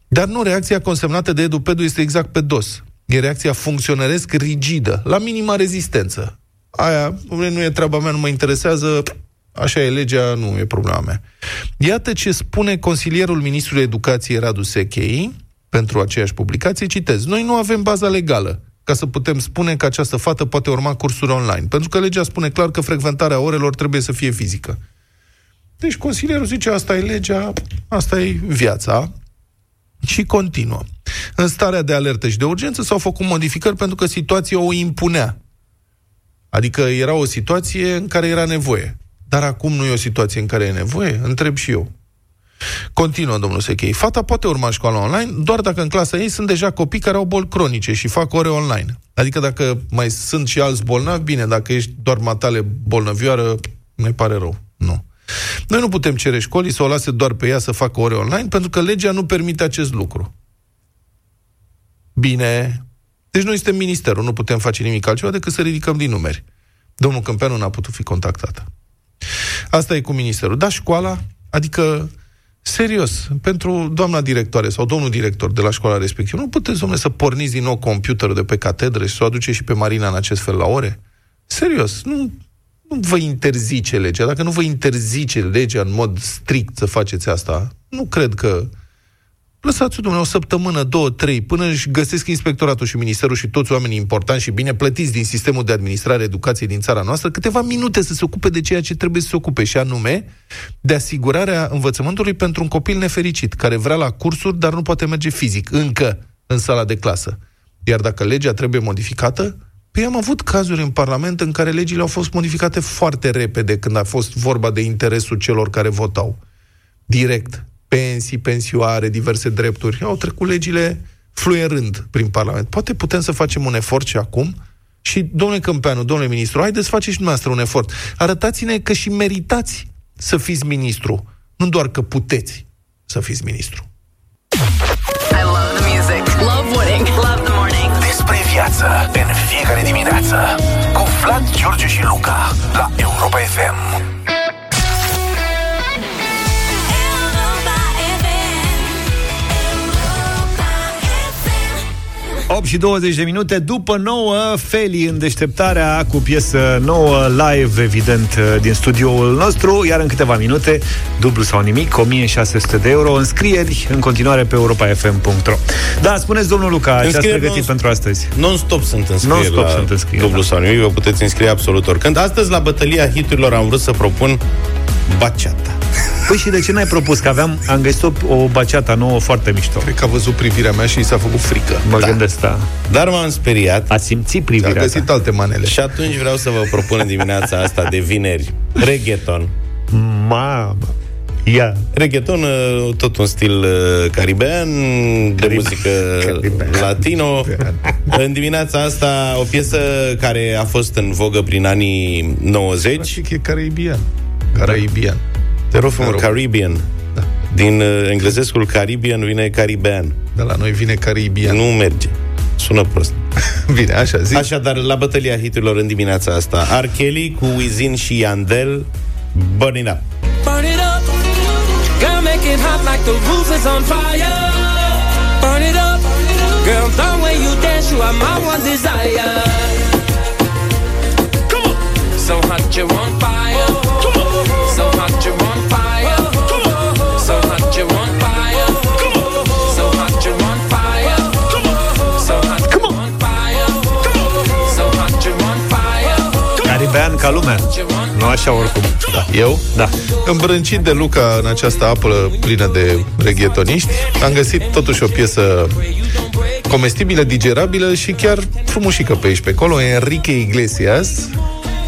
Dar nu, reacția consemnată de EduPedu este exact pe dos. E reacția funcționăresc rigidă, la minima rezistență. Aia nu e treaba mea, nu mă interesează, așa e legea, nu e problema mea. Iată ce spune consilierul ministrului educației Radu Sechei, pentru aceeași publicație, citez, noi nu avem baza legală ca să putem spune că această fată poate urma cursuri online, pentru că legea spune clar că frecventarea orelor trebuie să fie fizică. Deci consilierul zice, asta e legea, asta e viața, și continuă. În starea de alertă și de urgență s-au făcut modificări pentru că situația o impunea. Adică era o situație în care era nevoie. Dar acum nu e o situație în care e nevoie? Întreb și eu. Continuă, domnul Sechei. Fata poate urma școala online doar dacă în clasa ei sunt deja copii care au boli cronice și fac ore online. Adică dacă mai sunt și alți bolnavi, bine, dacă ești doar matale bolnăvioară, ne pare rău. Nu. Noi nu putem cere școlii să o lase doar pe ea să facă ore online, pentru că legea nu permite acest lucru. Bine. Deci noi suntem ministerul, nu putem face nimic altceva decât să ridicăm din numeri. Domnul Câmpeanu n-a putut fi contactat. Asta e cu ministerul. Da, școala, adică Serios, pentru doamna directoare sau domnul director de la școala respectivă, nu puteți, domnule, să porniți din nou computerul de pe catedră și să o aduceți și pe Marina în acest fel la ore? Serios, nu, nu vă interzice legea. Dacă nu vă interzice legea în mod strict să faceți asta, nu cred că Lăsați-o, domnule, o săptămână, două, trei, până își găsesc inspectoratul și ministerul și toți oamenii importanti și bine plătiți din sistemul de administrare educației din țara noastră, câteva minute să se ocupe de ceea ce trebuie să se ocupe, și anume de asigurarea învățământului pentru un copil nefericit, care vrea la cursuri, dar nu poate merge fizic, încă în sala de clasă. Iar dacă legea trebuie modificată, Păi am avut cazuri în Parlament în care legile au fost modificate foarte repede când a fost vorba de interesul celor care votau. Direct pensii, pensioare, diverse drepturi. Au trecut legile fluierând prin Parlament. Poate putem să facem un efort și acum? Și, domnule Câmpeanu, domnule ministru, haideți să faceți și dumneavoastră un efort. Arătați-ne că și meritați să fiți ministru, nu doar că puteți să fiți ministru. I love the music. Love winning. Love the morning. Despre viață în fiecare dimineață cu Vlad, George și Luca la Europa FM. 8 și 20 de minute după 9 Feli în deșteptarea cu piesă nouă live, evident, din studioul nostru, iar în câteva minute, dublu sau nimic, 1600 de euro, înscrieri în continuare pe europafm.ro Da, spuneți, domnul Luca, ce ați pregătit pentru astăzi? Non-stop sunt înscrieri Non-stop la sunt înscrieri, dublu da. sau nimic, vă puteți înscrie absolut oricând. Astăzi, la bătălia hiturilor, am vrut să propun baciata. Păi și de ce n-ai propus? Că aveam, am găsit o, o baceata nouă foarte mișto. Cred că a văzut privirea mea și i s-a făcut frică. Mă da. gândesc, da. Dar m-am speriat A simțit A privirea găsit ta. alte manele. și atunci vreau să vă propun în dimineața asta de vineri reggaeton. Mamă. Ia. Reggaeton, uh, tot un stil uh, caribean, de muzică Caribean. latino. În dimineața asta, o piesă care a fost în vogă prin anii 90. Practic e caraibian. Caraibian. Te rog frumos, rog. Caribbean. Da. Din uh, englezescul Caribbean vine Caribean. De la noi vine caraibian. Nu merge. Sună prost. Bine, așa zic. Așadar, la bătălia hiturilor în dimineața asta, R. Kelly cu Wizin și Yandel, Burn It Up. Burn it up. Girl, the roof is on fire. Burn it up, girl. The way you dance, you are my one desire. Come on, so hot you're on fire. Ca lumea. Nu așa oricum. Da. Eu? Da. Îmbrâncit de Luca în această apă plină de reghetoniști, am găsit totuși o piesă comestibilă, digerabilă și chiar frumușică pe aici pe acolo. Enrique Iglesias,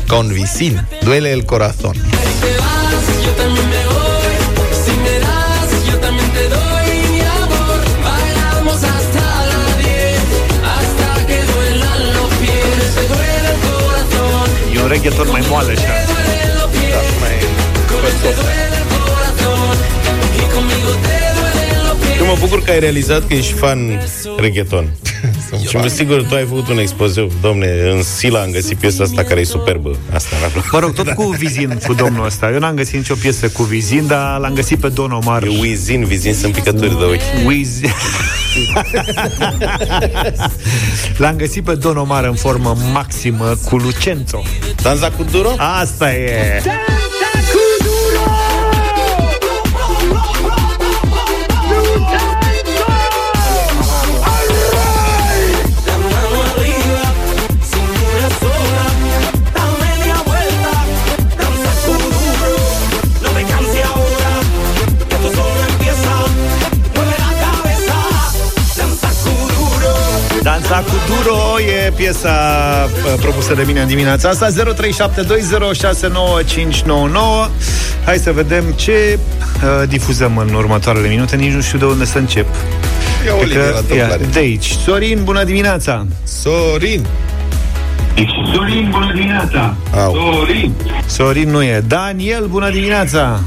Con Vicin, Duele el Corazon. Reggaeton mai moale așa. te duelen los pies. Te duele el corazón, y conmigo te duelen los pies. Eu mă bucur că ai realizat că ești fan reggaeton. și mă sigur tu ai făcut un expoziu, domne, în Sila am găsit piesa asta care e superbă. Asta mi-a plăcut. Mă rog, tot cu Vizin, cu domnul ăsta. Eu n-am găsit nicio piesă cu Vizin, dar l-am găsit pe Don Omar. E Wizin, Vizin sunt picături de ochi. Wiz... L-am găsit pe Don Omar în formă maximă cu Lucenzo. Danza cu duro? Asta e! Mano Duro e piesa uh, propusă de mine în dimineața asta 0372069599 Hai să vedem ce uh, difuzăm în următoarele minute Nici nu știu de unde să încep Ia o Cred linie la că- întâmplare. ia, De aici Sorin, bună dimineața Sorin! Sorin, bună dimineața! Au. Sorin! Sorin nu e Daniel, bună dimineața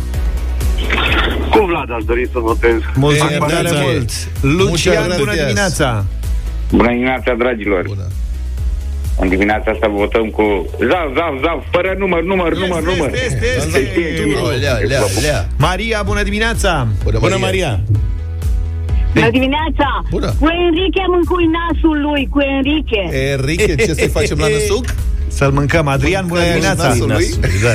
Cu Vlad aș dori să votez. Mulțumim Bine, tare Daniel. mult Lucian, Muchas bună gracias. dimineața Bună dimineața, dragilor! Bună. În dimineața asta votăm cu zav, zav, zav, fără număr, număr, număr, număr. Este, este, este. Oh, lea, lea, lea. Maria, bună dimineața Bună, Bună, Maria! Bună dimineața! Bună. Cu Enrique mâncui nasul lui, cu Enrique. Enrique, ce să-i facem la năsuc? Să-l mâncăm Adrian, bună Mâncai dimineața nasul lui? Da.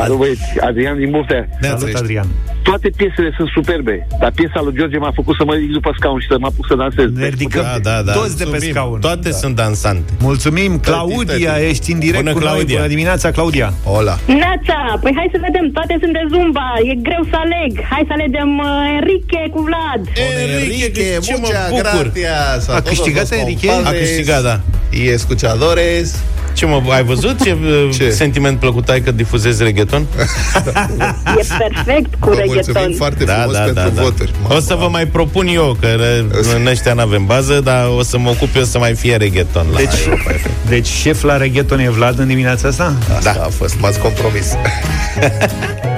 Salut băieți, Adrian din Buftea. Salut Adrian Toate piesele sunt superbe, dar piesa lui George m-a făcut să mă ridic după scaun și să mă apuc să dansez. Ne ridicăm Da, da, da. toți de pe Mulțumim. scaun Toate sunt dansante. Mulțumim, Claudia, tati. ești în direct Bună, cu noi. Claudia. Bună dimineața, Claudia. Hola. Neața, păi hai să vedem, toate sunt de Zumba, e greu să aleg. Hai să alegem uh, Enrique cu Vlad. Enrique, ce mă muchas bucur. gracias A todos câștigat los Enrique? compadres A câștigat, da. Y escuchadores. Ce mă, ai văzut ce, Ce? sentiment plăcut ai că difuzezi reggaeton? E perfect cu Vă mulțumim reggaeton. foarte frumos pentru voturi. O să vă mai propun eu, că în ăștia n-avem bază, dar o să mă ocup eu să mai fie reggaeton. La Deci, Europa FM. deci șef la reggaeton e Vlad în dimineața asta? Asta da. a fost, m-ați compromis.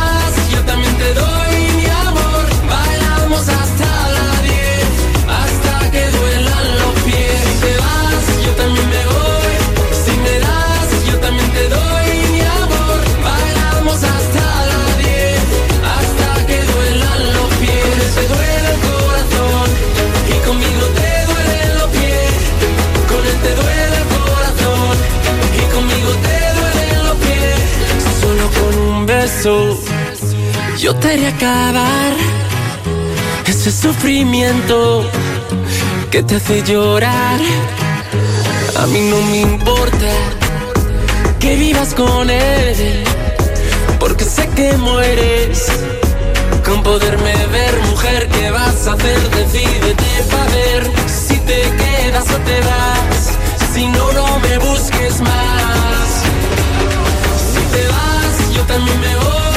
alrededor. Yo te haré acabar ese sufrimiento que te hace llorar. A mí no me importa que vivas con él, porque sé que mueres con poderme ver, mujer. ¿Qué vas a hacer? Decídete para ver si te quedas das o te das. Si no, no me busques más. Si te vas, yo también me voy.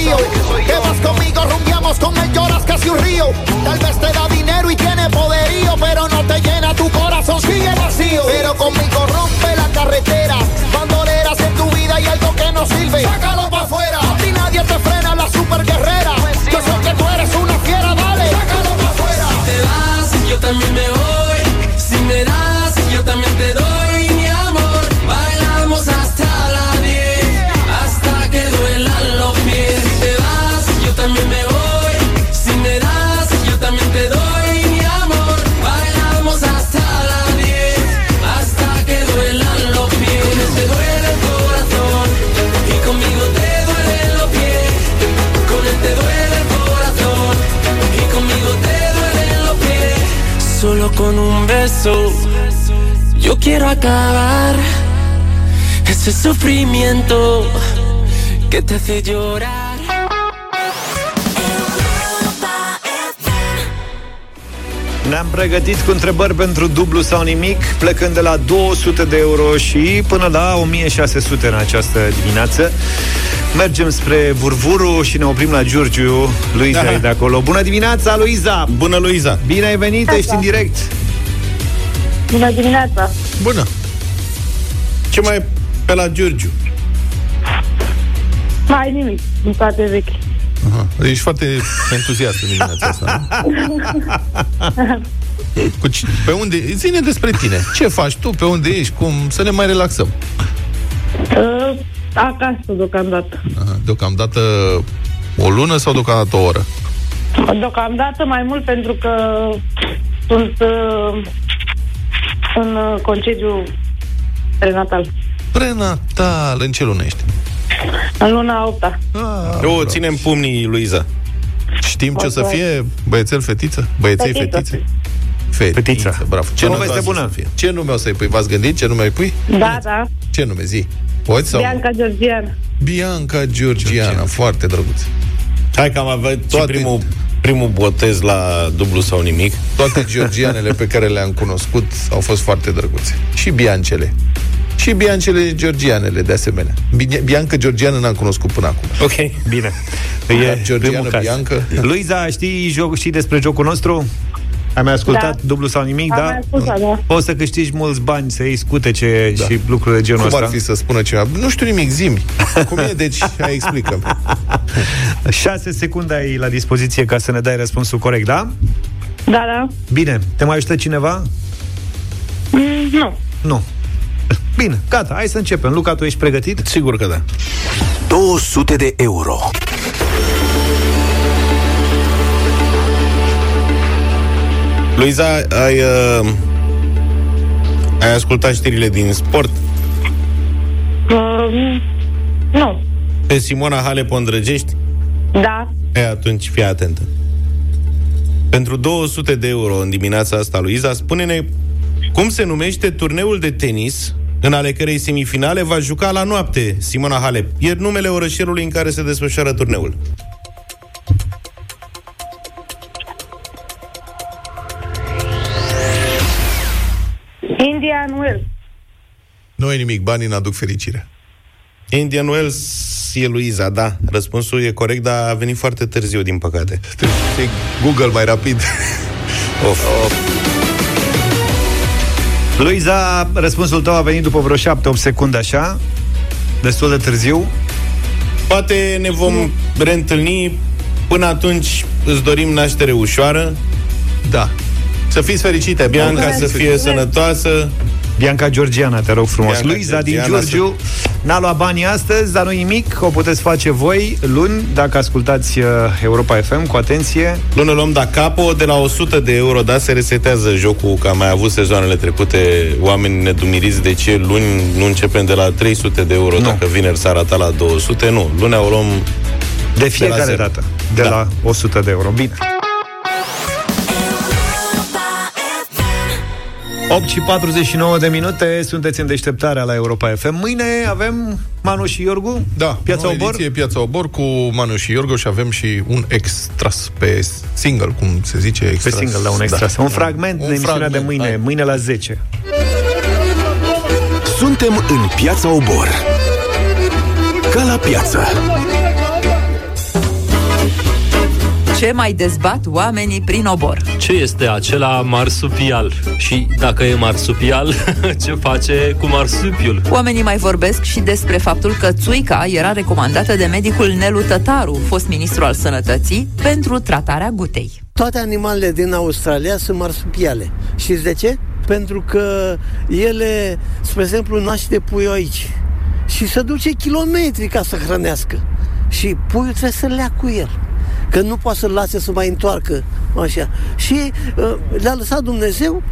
Frío? Vas conmigo, rumbiamos con él, lloras casi un río. Tal vez te da dinero y tiene poderío, pero no te llena tu corazón, sigue vacío. Pero conmigo rompe la carretera. Bandoleras en tu vida y algo que no sirve. Sácalo para afuera. A ti nadie te frena, con un beso yo quiero acabar ese sufrimiento que te hace llorar. Ne-am pregătit cu întrebări pentru dublu sau nimic, plecând de la 200 de euro și până la 1600 în această dimineață. Mergem spre Vurvuru și ne oprim la Giurgiu. Luiza Aha. e de acolo. Bună dimineața, Luiza! Bună, Luiza! Bine ai venit, ești în direct. Bună dimineața! Bună! Ce mai e pe la Giurgiu? Mai nimic, în toate vechi. Aha. Ești foarte entuziast în dimineața asta. nu? Cu ci- pe unde, zine despre tine. Ce faci tu? Pe unde ești? Cum? Să ne mai relaxăm. Uh, acasă, deocamdată. Aha. Deocamdată o lună sau deocamdată o oră? Deocamdată mai mult pentru că sunt uh, în uh, concediu prenatal. Prenatal. În ce lună ești? În luna 8 -a. O, ținem pumnii, Luiza. Știm ce o să Ok. fie? Băiețel, fetiță? Băieței, Fetiță. fetițe? Fetiță. Fetiță. Bravo. Ce O nume veste o să bună. fie? Ce nume o să-i pui? V-ați gândit ce nume îi pui? Da, da. Ce nume? Zi. Poți sau nu? Bianca Georgian. Bianca Georgiana. Foarte drăguț. Hai că am avut Toate... Toate- primul, primul botez la dublu sau nimic. Toate georgianele pe care le-am cunoscut au fost foarte drăguțe. Și biancele. Și biancele georgianele, de asemenea. Bine- Bianca Georgiană n-am cunoscut până acum. Ok. Bine. Dar E Georgiana primul caz. Bianca? Luiza, știi, joc, știi despre jocul nostru? Ai mai ascultat Da. dublu sau nimic, Am da? mai ascultat, da. Poți să câștigi mulți bani, să iei scutece Da. și lucruri de genul Cum ăsta. ar fi să spună ceva? Nu știu nimic, zimi. Cum e? Deci, hai explică 6 secunde ai la dispoziție ca să ne dai răspunsul corect, da? Da, da. Bine. Te mai ajută cineva? Mm, nu. Nu. Bine, gata, hai să începem. Luca, tu ești pregătit? Sigur că da. 200 de euro. Luiza, ai, uh, ai ascultat știrile din sport? Uh, nu. Pe Simona Halep o îndrăgești? Da. E, atunci fii atentă. Pentru 200 de euro în dimineața asta, Luiza, spune-ne cum se numește turneul de tenis în ale cărei semifinale va juca la noapte Simona Halep. E numele orășelului în care se desfășoară turneul. Nu e nimic, banii n-aduc fericire. Indian Wells e Luiza, da. Răspunsul e corect, dar a venit foarte târziu, din păcate. Trebuie să iei Google mai rapid. Of. Luiza, răspunsul tău a venit după vreo 7-8 secunde așa, destul de târziu. Poate ne vom reîntâlni. Până atunci îți dorim naștere ușoară. Da. Să fiți fericite, Bianca Bianca, să fie sănătoasă. Bianca Georgiana, te rog frumos. Bianca Luiza din Georgiana Giurgiu n-a luat banii astăzi, dar nu nimic, o puteți face voi luni, dacă ascultați uh, Europa FM cu atenție. Luni luăm da capo de la 100 de euro, da, se resetează jocul, că am mai avut sezoanele trecute oameni nedumiriți de ce luni nu începem de la 300 de euro, Nu. dacă vineri s-a ratat la 200, nu. Lunea o luăm De fiecare zero. dată, de Da. la 100 de euro. Bine. 8 și 49 de minute, sunteți în deșteptarea la Europa FM. Mâine avem Manu și Iorgu, Da, Piața nouă Obor. ediție, Piața Obor cu Manu și Iorgo și avem și un extras pe single, cum se zice, Pe extras. single, la un extras. Un fragment Un de emisiunea de fragment, mâine, hai. mâine la 10. Suntem în Piața Obor. Ca la piață. Ce mai dezbat oamenii prin obor? Ce este acela marsupial? Și dacă e marsupial, ce face cu marsupiul? Oamenii mai vorbesc și despre faptul că țuica era recomandată de medicul Nelu Tătaru, fost ministru al sănătății, pentru tratarea gutei. Toate animalele din Australia sunt marsupiale. Știți de ce? Pentru că ele, spre exemplu, naște puiul aici și se duce kilometri ca să hrănească. Și puiul trebuie să lea cu el. Că nu poate să-l lase să mai întoarcă așa. Și uh, le-a lăsat Dumnezeu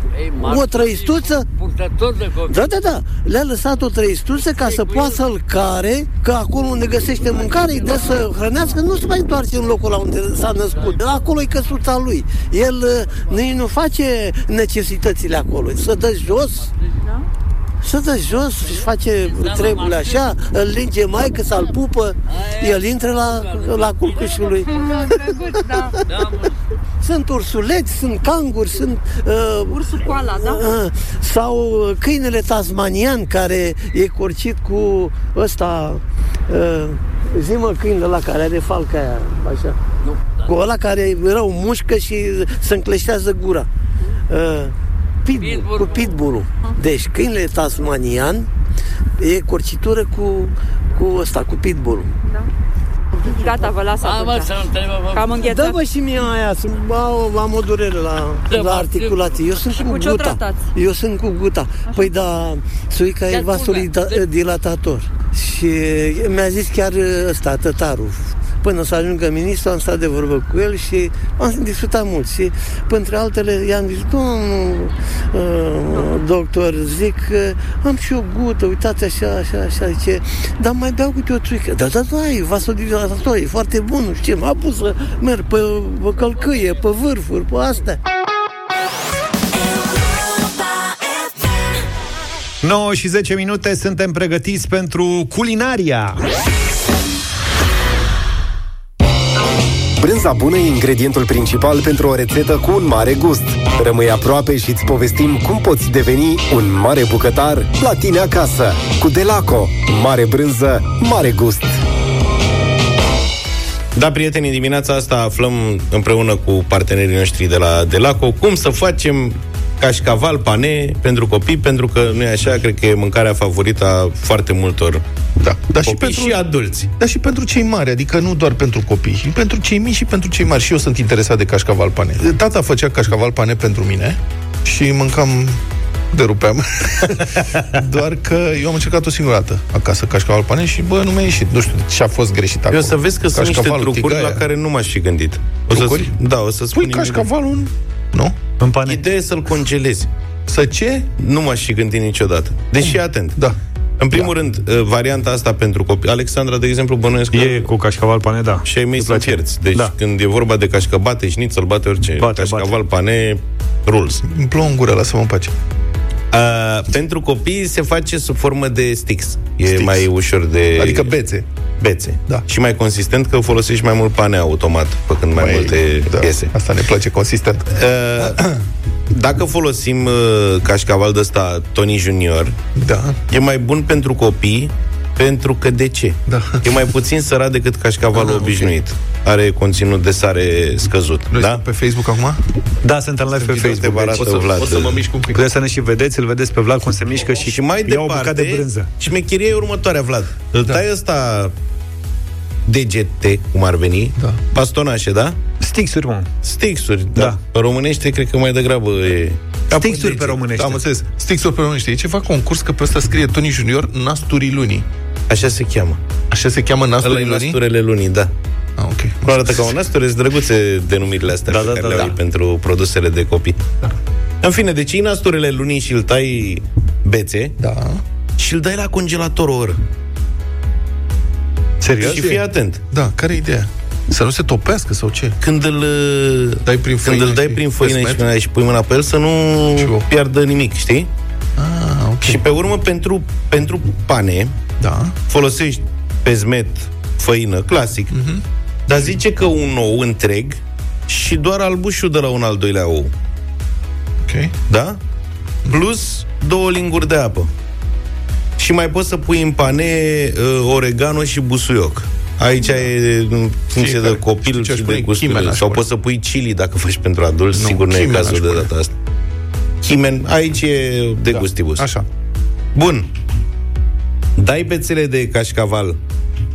o trăistuță Purtător de copii. da, da, da. Le-a lăsat o trăistuță ca să poată să-l care, că acolo unde găsește mâncare, îi dă să hrănească, nu se mai întoarce în locul la unde s-a născut. Acolo e căsuța lui. El uh, nici nu face necesitățile acolo. Să dă jos, să dă jos și face treburile așa, îl linge mai că să-l pupă, el intră la, la culcușul lui. Sunt ursuleți, sunt canguri, sunt... Uh, Ursul coala, da? Uh, sau uh, câinele tasmanian care e corcit cu ăsta... Uh, zi-mă câinele la care are falca aia, așa. Cu ăla care rău mușcă și se încleștează gura. Uh, pitbull, cu pitbull Deci câinele tasmanian e corcitură cu, cu ăsta, cu pitbull Gata, vă las Hai, mă, să nu te mă, Cam înghețat. Dă-vă și mie aia, sunt, am, am o durere la, Da, la mă, articulație. Eu sunt Și cu, cu ce o guta. tratați? Eu sunt cu guta. Păi da, suica e Ia vasul spune. da- dilatator. Și mi-a zis chiar ăsta, tătarul. Până să ajungă ministru, am stat de vorbă cu el și am discutat mult. Și, printre altele, i-am zis, domnul uh, doctor, zic, că am și o gută, uitați așa, așa, așa, zice, dar mai beau câte o țuică. Da, da, da, e vasodilatator, e foarte bun, nu știu ce, m-a pus să merg pe, pe călcâie, pe vârfuri, pe astea. 9 și 10 minute, suntem pregătiți pentru culinaria. Brânza bună e ingredientul principal pentru o rețetă cu un mare gust. Rămâi aproape și îți povestim cum poți deveni un mare bucătar la tine acasă. Cu Delaco. Mare brânză, mare gust. Da, prietenii, dimineața asta aflăm împreună cu partenerii noștri de la Delaco cum să facem cașcaval pane pentru copii, pentru că nu e așa, cred că e mâncarea favorită a foarte multor da, dar și copii pentru- și adulți. Dar și pentru cei mari, adică nu doar pentru copii, și pentru cei mici și pentru cei mari. Și eu sunt interesat de cașcaval pane. Tata făcea cașcaval pane pentru mine și mâncam de rupeam. Doar că eu am încercat o singură dată acasă cașcaval pane și bă, nu mi-a ieșit. Nu știu ce a fost greșit acolo. Eu să vezi că sunt niște Cașcavalul, trucuri tigaia. la care nu m-aș fi gândit. O să, Trucuri? da, o să spun Pui cașcavalul în... Nu? În pane. Ideea e să-l congelezi. Să ce? Nu m-aș fi gândit niciodată. Deși, atent. Da. În primul rând, uh, varianta asta pentru copii. Alexandra, de exemplu, bănuiesc că... E cu cașcaval pane, da. Și ai mei Îți sunt place? fierți. Deci Da. când e vorba de cașcăbate, șnițel, bate orice. Bate, cașcaval, pane, rules. Îmi plouă în gură, lasă-mă în pace. Uh, pentru copii se face sub formă de sticks. E Sticks. mai ușor de... Adică bețe. Bețe. Da. Și mai consistent că folosești mai mult pane automat, făcând mai, mai multe da, piese. Asta ne place consistent. Uh, dacă folosim uh, cașcaval de ăsta Tony Junior, da. e mai bun pentru copii pentru că de ce? Da. E mai puțin sărat decât cașcavalul Ah, obișnuit. Are conținut de sare scăzut. Noi da? suntem pe Facebook acum? Da, sunt în live pe Video te Facebook. arată deci- Vlad. O să mă mișc un pic. Puteți să ne și vedeți, îl vedeți pe Vlad cum se mișcă și, Și mai ia o departe, bucată de brânză. șmecheria e următoarea, Vlad. Îl da. tai ăsta degete, cum ar veni, Da. pastonașe, da? Stixuri, mă. Stixuri, Da. da. Pe românește, cred că mai degrabă e Stixuri pe românește. Da, am înțeles. Stixuri pe românește. E ceva concurs că pe ăsta scrie Tony Junior Nasturii Lunii. Așa se cheamă. Așa se cheamă Ăla Nasturii e Lunii? nasturele lunii, da. Ah, ok. Nu arată ca un nasture, sunt drăguțe denumirile astea Da, pe da, care da, le da. ai pentru produsele de copii. Da. În fine, deci iei nasturele lunii și îl tai bețe Da. și îl dai la congelator o oră. Serios? Și fii atent. Da, care e ideea? Să nu se topească sau ce? Când îl dai prin când făină îl dai și prin făină și, pesmet? și pui mâna pe el să nu piardă nimic, știi? Ah, ok. Și pe urmă pentru, pentru pane Da. folosești pezmet, făină, clasic. Mhm. Dar zice că un ou întreg și doar albușul de la un al doilea ou. Ok. Da? Plus două linguri de apă. Și mai poți să pui în pane uh, oregano și busuioc. Aici e în funcție Fiecare. de copil Știi ce aș și pune? de gustul. Chimen aș Sau pune. poți să pui chili dacă faci pentru adulți. Nu, Sigur nu e chimen cazul aș de pune. data asta. Chimen, aici e de da. gustibus. Așa. Bun. Dai bețele de cașcaval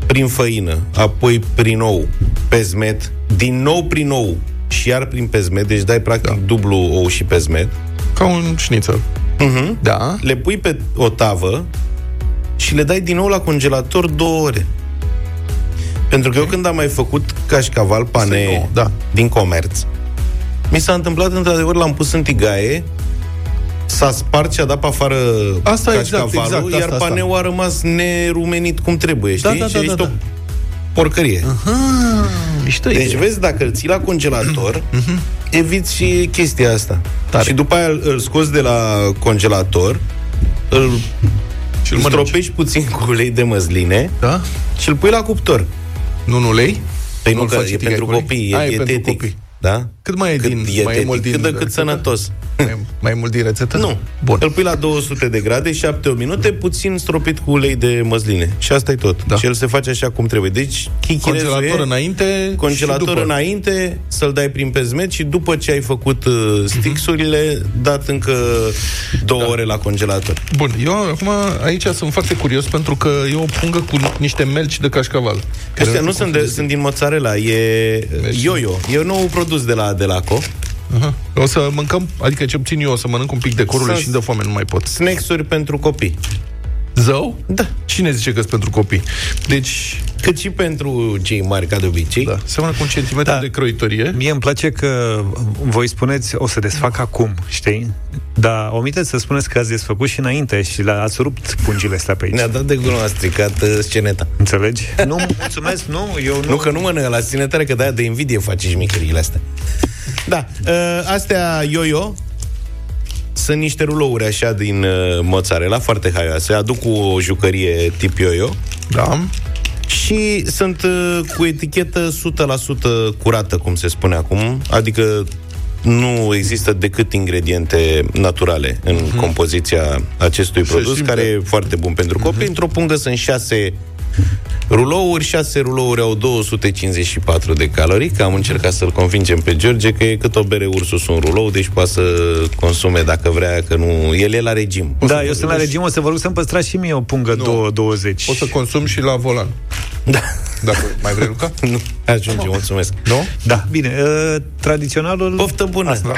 prin făină, apoi prin ou, pezmet, din nou prin ou și iar prin pezmet, deci dai practic da. dublu ou și pezmet. Ca un șnițel. Uh-huh. Da. Le pui pe o tavă și le dai din nou la congelator două ore. Pentru că eu când am mai făcut cașcaval pane nouă, da. din comerț, mi s-a întâmplat într-adevăr, l-am pus în tigaie, s-a spart și a dat pe afară Asta exact, cașcavalul, exact, iar asta, paneul a rămas nerumenit cum trebuie, știi? Da, da, și da, ești da, o da. porcărie. Ah, mișto Deci idee. vezi, dacă îl ții la congelator, eviți și chestia asta. Tare. Și după aia îl, îl scoți de la congelator, îl Și îl îl mănânci. stropești puțin cu ulei de măsline Da? și îl pui la cuptor. Nu în ulei? Păi nu, Nu-l că faci e în tigaie pentru cu ulei? copii, e A, e pentru dietetic. copii. Da? Cât mai e Cât din... mai e dietetic, mult din cât de cât rețetă? sănătos. Mai, mai mult din rețetă? Nu. Bun. Îl pui la 200 de grade, 7-8 minute, puțin stropit cu ulei de măsline. Și asta e tot. Da. Și el se face așa cum trebuie. Deci, chichirezul Congelator e înainte congelator și după. înainte, să-l dai prin pezmet și după ce ai făcut uh, stixurile, dat încă două Da. ore la congelator. Bun, eu acum aici sunt foarte curios pentru că e o pungă cu niște melci de cașcaval. Care Astea nu sunt, de, sunt din mozzarella, e yo-yo. E un nou produs de la Delaco. Aha. O să mâncăm, adică ce puțin eu o să mănânc un pic de corule Să- și de foame, nu mai pot. Snacks-uri pentru copii. Zău? Da. Cine zice că sunt pentru copii? Deci, Cât și pentru cei mari, ca de obicei. da, seamănă cu un centimetru Da. de croitorie. Mie îmi place că voi spuneți o să desfac acum, știi? Dar omiteți să spuneți că ați desfăcut și înainte și le ați rupt pungile astea pe aici. Ne-a dat de gură, a stricat uh, sceneta. Înțelegi? Nu, mulțumesc, nu, eu nu... Nu, că nu mănâncă la sine tare, că de-aia de invidie face șmicăriile astea. Da, uh, astea yo-yo sunt niște rulouri așa din uh, mozzarella, foarte haioase. Aduc cu o jucărie tip yo-yo Da. și sunt uh, cu etichetă 100% curată, cum se spune acum. Adică nu există decât ingrediente naturale în Mhm. compoziția acestui produs, simte. care e foarte bun pentru copii. Într-o pungă sunt șase rulouri, șase rulouri au 254 de calorii, că am încercat să-l convingem pe George că e cât o bere ursus un rulou, deci poate să consume dacă vrea, că nu... El e la regim. Da, eu sunt la regim, o să vă rog să-mi păstrați și mie o pungă Nu. 2,20. O să consum și la volan. Da. Dacă mai vrei, Luca? Nu, ajunge, mulțumesc. Nu? Da, bine, uh, tradiționalul... Poftă bună! Asta.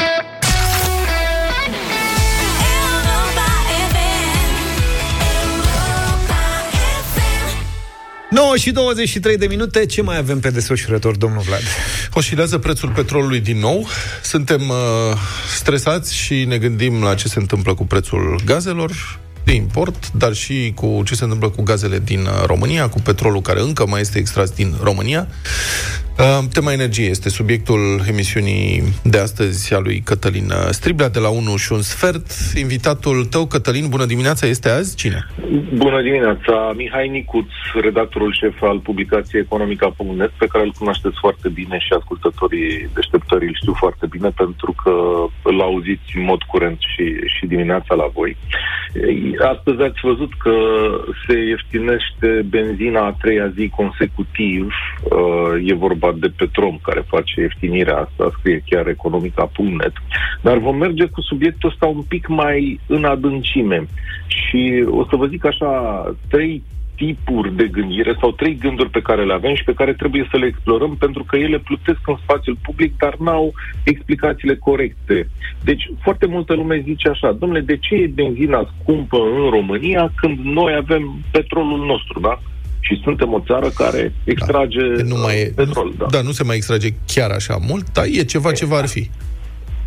9 și 23 de minute, ce mai avem pe desfășurător, domnul Vlad? Oscilează prețul petrolului din nou. Suntem uh, stresați și ne gândim la ce se întâmplă cu prețul gazelor de import, dar și cu ce se întâmplă cu gazele din uh, România, cu petrolul care încă mai este extras din România. Uh, tema energie este subiectul emisiunii de astăzi a lui Cătălin Striblea de la 1 și un sfert. Invitatul tău, Cătălin, bună dimineața, este azi cine? Bună dimineața, Mihai Nicuț, redactorul șef al publicației economica.net, pe care îl cunoașteți foarte bine și ascultătorii deșteptării îl știu foarte bine pentru că îl auziți în mod curent și, și dimineața la voi. Ei, Astăzi ați văzut că se ieftinește benzina a treia zi consecutiv. Uh, E vorba de Petrom care face ieftinirea asta, scrie chiar economica.net. Dar vom merge cu subiectul ăsta un pic mai în adâncime. Și o să vă zic așa, trei tipuri de gândire sau trei gânduri pe care le avem și pe care trebuie să le explorăm pentru că ele plutesc în spațiul public, dar n-au explicațiile corecte. Deci foarte multă lume zice așa, domnule, de ce e benzina scumpă în România când noi avem petrolul nostru, da? Și suntem o țară care extrage Da. Nu mai e, petrol, da. da, nu se mai extrage chiar așa mult, dar e ceva ce va fi.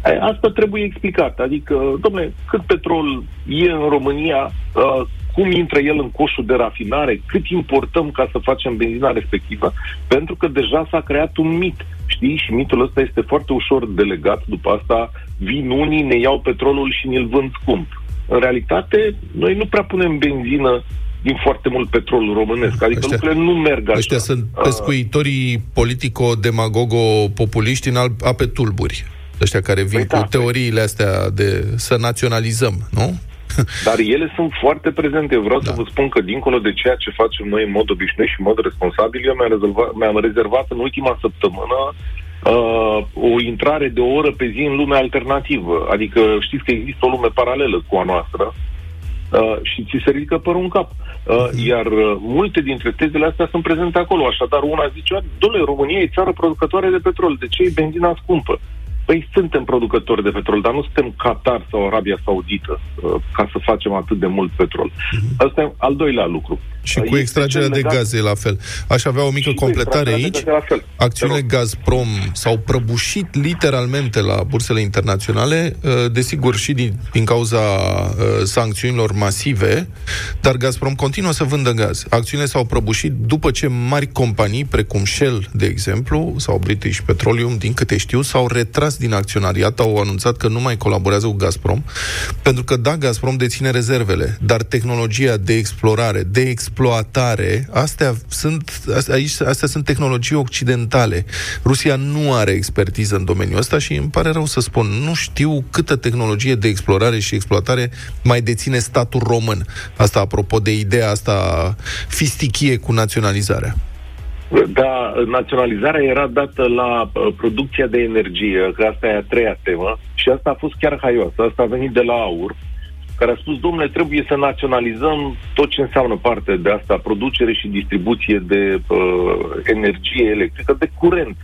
E, Asta trebuie explicat. Adică, domnule, cât petrol e în România, uh, cum intră el în coșul de rafinare, cât importăm ca să facem benzina respectivă, pentru că deja s-a creat un mit. Știi? Și mitul ăsta este foarte ușor delegat. După asta vin unii, ne iau petrolul și ne-l vând scump. În realitate, noi nu prea punem benzină din foarte mult petrol românesc. Adică Ăștia- lucrurile nu merg așa. Ăștia sunt Uh, pescuitorii politico-demagogo-populiști în al- ape tulburi. Ăștia care vin Păi cu teoriile astea de să naționalizăm, nu? Dar ele sunt foarte prezente. Eu vreau da. să vă spun că dincolo de ceea ce facem noi în mod obișnuit și în mod responsabil, eu mi-am rezervat, mi-am rezervat în ultima săptămână uh, o intrare de o oră pe zi în lumea alternativă. Adică știți că există o lume paralelă cu a noastră uh, și ți se ridică părul în cap. Uh, iar uh, multe dintre tezele astea sunt prezente acolo. Așadar, una zice, domnule, România e țară producătoare de petrol. De ce e benzina scumpă? Păi suntem producători de petrol, dar nu suntem Qatar sau Arabia Saudită uh, ca să facem atât de mult petrol. Asta e al doilea lucru. Și Uh, cu este extragerea cel de legat- gaze la fel. Aș avea o mică Și cu completare extragerea de aici. gaze la fel. Acțiunile Gazprom s-au prăbușit literalmente la bursele internaționale, uh, desigur și din, din cauza uh, sancțiunilor masive, dar Gazprom continuă să vândă gaz. Acțiunile s-au prăbușit după ce mari companii, precum Shell, de exemplu, sau British Petroleum, din câte știu, s-au retras din acționariat, au anunțat că nu mai colaborează cu Gazprom, pentru că, da, Gazprom deține rezervele, dar tehnologia de explorare, de exploatare, astea sunt, astea, aici, astea sunt tehnologii occidentale. Rusia nu are expertiză în domeniul ăsta și îmi pare rău să spun, nu știu câtă tehnologie de explorare și exploatare mai deține statul român. Asta apropo de ideea asta fistichie cu naționalizarea. Da, naționalizarea era dată la uh, producția de energie, că asta e a treia temă, și asta a fost chiar haioasă. Asta a venit de la AUR, care a spus, domnule, trebuie să naționalizăm tot ce înseamnă parte de asta, producere și distribuție de uh, energie electrică, de curent.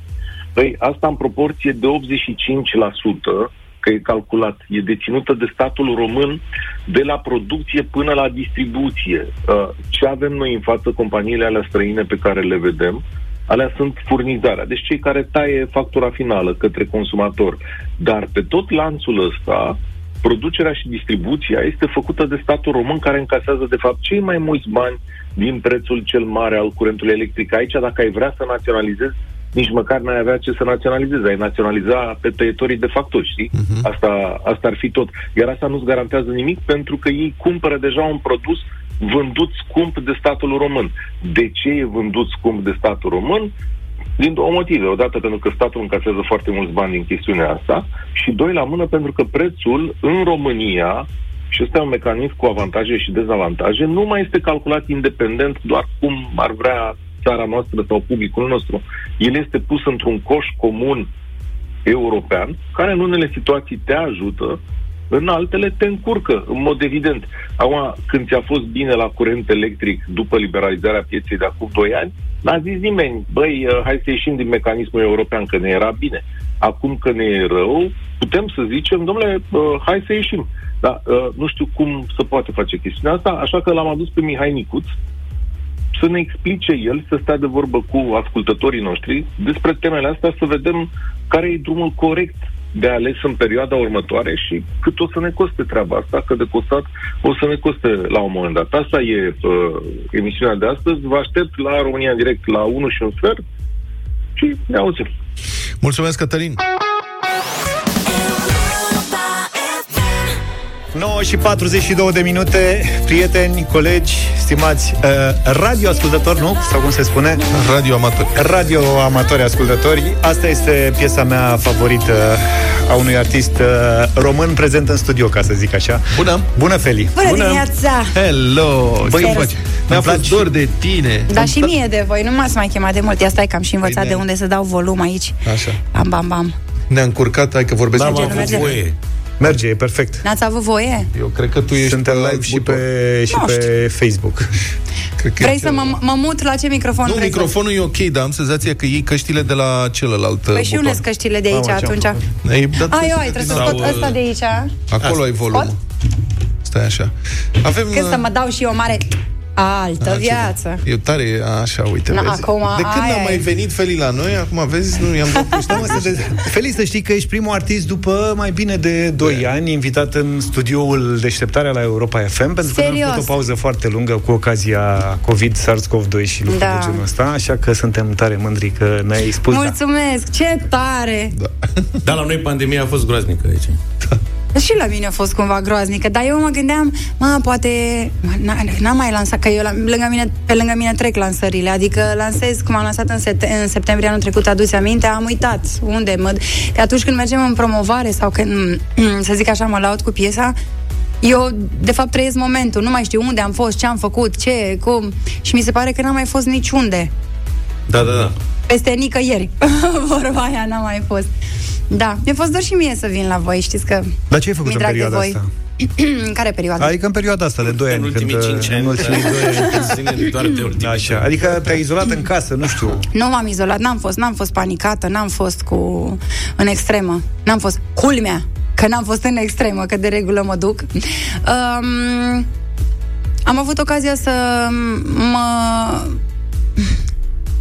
Păi, asta în proporție de 85%, că e calculat, e deținută de statul român de la producție până la distribuție. Uh, Ce avem noi în față, companiile alea străine pe care le vedem, alea sunt furnizarea. Deci cei care taie factura finală către consumator. Dar pe tot lanțul ăsta, producerea și distribuția este făcută de statul român care încasează de fapt cei mai mulți bani din prețul cel mare al curentului electric. Aici, dacă ai vrea să naționalizezi, nici măcar n-ai avea ce să naționalizezi. Ai naționaliza pe tăietorii de factori, știi? Uh-huh. Asta, asta ar fi tot. Iar asta nu-ți garantează nimic pentru că ei cumpără deja un produs vândut scump de statul român. De ce e vândut scump de statul român? Din două motive. Odată pentru că statul încasează foarte mulți bani din chestiunea asta și doi la mână pentru că prețul în România și ăsta e un mecanism cu avantaje și dezavantaje, nu mai este calculat independent doar cum ar vrea țara noastră sau publicul nostru. El este pus într-un coș comun european, care în unele situații te ajută, în altele te încurcă, în mod evident. Acum, când ți-a fost bine la curent electric după liberalizarea pieței de acum 2 ani, n-a zis nimeni, băi, uh, hai să ieșim din mecanismul european, că ne era bine. Acum că ne e rău, putem să zicem, domnule, uh, hai să ieșim. Dar uh, nu știu cum să poate face chestiunea asta, așa că l-am adus pe Mihai Nicuț, să ne explice el, să stea de vorbă cu ascultătorii noștri despre temele astea, să vedem care e drumul corect de ales în perioada următoare și cât o să ne coste treaba asta, că de costat o să ne coste la un moment dat. Asta e uh, emisiunea de astăzi. Vă aștept la România în direct la 1 și un sfert și ne auzim. Mulțumesc, Cătălin! 9 și 42 de minute, prieteni, colegi, stimați uh, radioascultători, nu? Sau cum se spune? Radioamatori. Radioamatori ascultători. Asta este piesa mea favorită a unui artist uh, român prezent în studio, ca să zic așa. Bună! Bună, Feli! Bună, dimineața! Hello! Băi, Ce îmi faci? place. Mi-a Îmi fost place. dor de tine. Dar și mie de voi, nu m-ați mai chemat de mult. Ia stai că am și învățat Păi de ne- unde să dau volum aici. Așa. Bam, bam, bam. Ne-a încurcat, hai că vorbesc N-am cu avut Merge. voie. Merge, e perfect. N-ați avut voie? Eu cred că tu ești Suntem la live și buton. pe, și Nu pe Facebook. Cred că e Vrei să ceva. mă, mă mut la ce microfon Nu, vrei să- microfonul e ok, dar am senzația că iei căștile de la celălalt Păi și buton. unde căștile de aici Mamă, ce-am atunci? făcut? Ei, dat Ai, peste oi, trebuie să din- scot Sau, ăsta de aici. Acolo ai volumul. Stai așa. Avem... Când să mă dau și eu o mare altă Ah, ce- viață. E tare, așa, uite, Na, vezi? acum, De când aia a mai e. venit Feli la noi, acum vezi, nu i-am dat puși. Mă, să vezi. Feli, să știi că ești primul artist după mai bine de 2 ani invitat în studioul Deșteptarea la Europa FM pentru că noi am Serios? făcut o pauză foarte lungă cu ocazia COVID, SARS-CoV-2 și lucruri Da. de genul ăsta, așa că suntem tare mândri că ne-ai spus da. Mulțumesc, ce tare! Da. Dar la noi pandemia a fost groaznică aici. Și la mine a fost cumva groaznică, dar eu mă gândeam, mă, poate mă, n- n-am mai lansat, că eu la, lângă mine, pe lângă mine trec lansările, adică lansez cum am lansat în, sete, în septembrie anul trecut, aduți aminte, am uitat unde, mă, că atunci când mergem în promovare sau când, să zic așa, mă laud cu piesa, eu, de fapt, trăiesc momentul, nu mai știu unde am fost, ce am făcut, ce, cum, și mi se pare că n-am mai fost niciunde, Da, da, da. peste nicăieri, vorba aia n-am mai fost. Da, mi-a fost doar și mie să vin la voi, știți că Dar ce ai făcut mi-e în drag de perioada voi. asta? în care perioadă? Adică în perioada asta de 2 ani. În ultimii când, 5 ani. În ultimii da. 2 ani. Ține doar de ultimii Așa, adică te-ai izolat în casă, nu știu. Nu m-am izolat, n-am fost, n-am fost panicată, n-am fost cu în extremă, n-am fost culmea, că n-am fost în extremă, că de regulă mă duc. Um, am avut ocazia să mă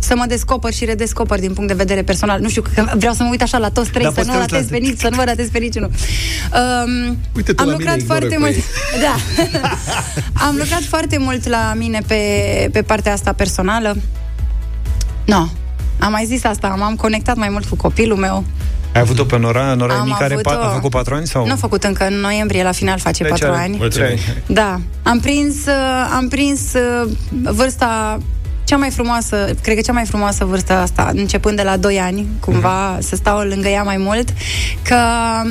să mă descoper și redescoper din punct de vedere personal. Nu știu, că vreau să mă uit așa la toți trei, Da, să poți nu să te uiți ratez la- pe nici, să nu vă ratez pe niciunul. Um, Uite tu am la lucrat mine, foarte ignoră mult. cu Da. am lucrat foarte mult la mine pe, pe partea asta personală. Nu. Am mai zis asta, m-am conectat mai mult cu copilul meu. Ai avut-o pe Nora, Nora Am Mica, are avut-o- pa- a făcut 4 ani? Sau? Nu a făcut încă, în noiembrie, la final face Deci 4 are ani. trei ani. Da. Am prins, uh, am prins uh, vârsta cea mai frumoasă, cred că cea mai frumoasă vârstă asta, începând de la 2 ani, cumva, să stau lângă ea mai mult, că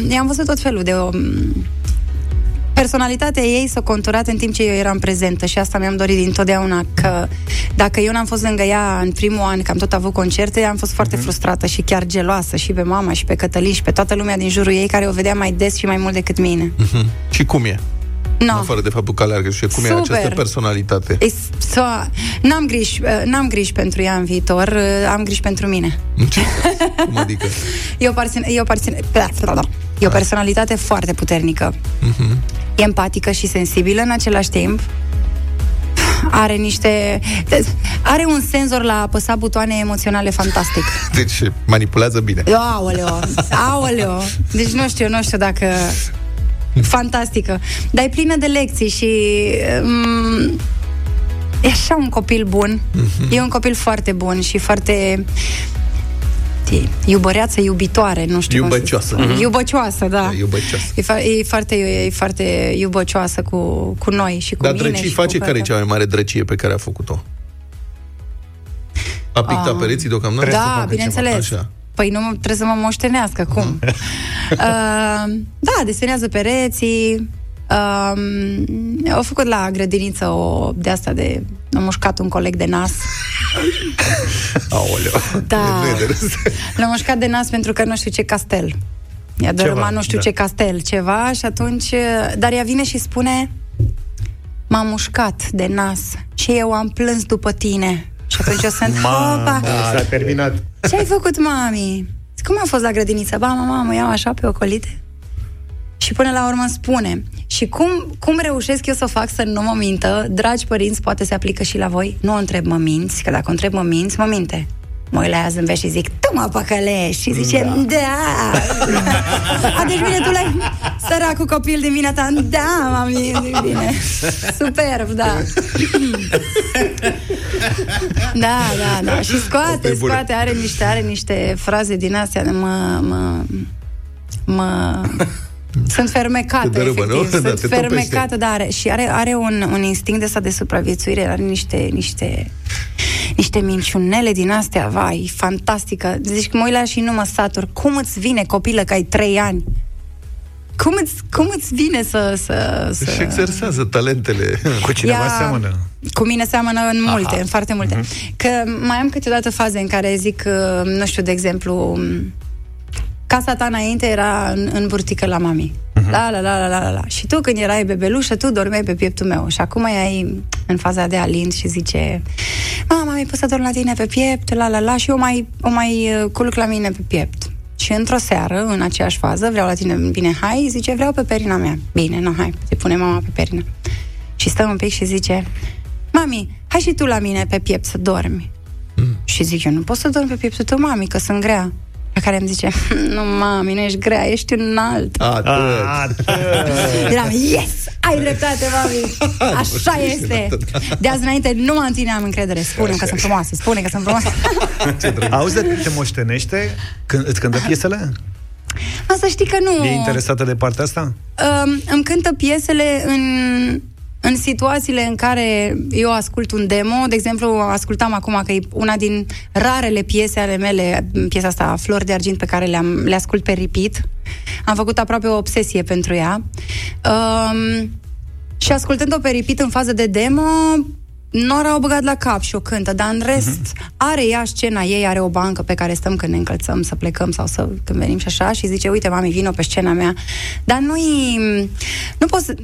i-am văzut tot felul de... Um, personalitatea ei s-a conturat în timp ce eu eram prezentă și asta mi-am dorit dintotdeauna că dacă eu n-am fost lângă ea în primul an, că am tot avut concerte, am fost foarte frustrată și chiar geloasă și pe mama și pe Cătălin și pe toată lumea din jurul ei care o vedea mai des și mai mult decât mine. Mhm. Și cum e? No. În afară de faptul că alergă și cum e Super. această personalitate. E, so, n-am griji, uh, n-am griji pentru ea în viitor, uh, am griji pentru mine. Cum adică? E o, parțin, e o, parțin, e o personalitate foarte puternică. Mhm. E empatică și sensibilă în același timp. Are niște... Are un senzor la a apăsa butoane emoționale fantastic. Deci manipulează bine. Aoleo, aoleo. Deci nu știu, nu știu dacă... Fantastică. Dar e plină de lecții și... Um, e așa un copil bun. E un copil foarte bun și foarte e iubăreață, iubitoare, nu știu Iubăcioasă. cum să Mhm. Iubăcioasă, da. Iubăcioasă. E, fa- e, foarte, e foarte iubăcioasă cu, cu noi și cu Dar mine. drăcii și face cu care e Cătă. cea mai mare drăcie pe care a făcut-o? A pictat Ah. pereții deocamdată? Da, bineînțeles. Așa. Păi nu mă- trebuie să mă moștenească, cum? uh, da, desenează pereții. Uh, au făcut la grădiniță o de asta de... A mușcat un coleg de nas. Aoleu. Da. Nu e de râs. L-a mușcat de nas pentru că nu știu ce castel. I-a Ceva, dărâmat nu știu da. ce castel, ceva și atunci... Dar ea vine și spune M-am mușcat de nas și eu am plâns după tine. Și atunci eu sunt Hopa! s-a terminat. Ce ai făcut, mami? Cum a fost la grădiniță? Ba, mama, mă iau așa pe ocolite? Și până la urmă îmi spune Și cum, cum reușesc eu să fac să nu mă mintă Dragi părinți, poate se aplică și la voi Nu o întreb mă minți, că dacă o întreb mă minți, mă minte Mă uit la ea zâmbesc și zic Tu mă păcălești Și zice, da, da. A, deci bine, tu l-ai Săracul copil din mine ta Da, mami, bine. Superb, da. Da, da, da. Și Asta scoate, e bună. scoate Are niște, are niște fraze din astea de Mă, mă, mă sunt fermecată, Te dărâmă, nu? efectiv. Da, Sunt te topește. fermecată, da, are, și are, are un, un instinct ăsta de supraviețuire, are niște, niște, niște minciunele din astea, vai, fantastică. Deci că mă uit la ea și nu mă satur. Cum îți vine, copilă, că ai trei ani? Cum îți, cum îți vine să... să, să... Și exersează talentele. Cu cineva Ea- seamănă. Cu mine seamănă în multe, Aha. în foarte multe. Că mai am câteodată faze în care zic, uh, nu știu, de exemplu, casa ta înainte era în, în burtică la mami. La, la, la, la, la, la, la. Și tu, când erai bebelușă, tu dormeai pe pieptul meu. Și acum ai în faza de alin și zice Mama, mi poți să dorm la tine pe piept, la, la, la. Și eu mai, o mai uh, culc la mine pe piept. Și într-o seară, în aceeași fază, vreau la tine, bine, hai, zice, vreau pe perina mea. Bine, nu, hai, se pune mama pe perina. Și stă un pic și zice, mami, hai și tu la mine pe piept să dormi. Și zic, eu nu pot să dorm pe pieptul tău, mami, că sunt grea. La care îmi zice, nu, mami, nu ești grea, ești înalt. Atât. Eram, yes, ai dreptate, mami. Așa este. De azi înainte nu mă țineam încredere. Spune că sunt frumoasă, spune că sunt frumoasă. Auzi, de te moștenește? Când, îți cântă piesele? Mă, să știi că nu. E interesată de partea asta? Um, îmi cântă piesele în, în situațiile în care eu ascult un demo. De exemplu, ascultam acum că e una din rarele piese ale mele, piesa asta, Flori de Argint, pe care le-am, le ascult pe repeat. Am făcut aproape o obsesie pentru ea. Um, și ascultând-o pe repeat în fază de demo, Nora au băgat la cap și o cântă, dar în rest uh-huh. are ea scena ei, are o bancă pe care stăm când ne încălțăm să plecăm sau să când venim și așa și zice, uite mami, vino pe scena mea. Dar nu nu pot să...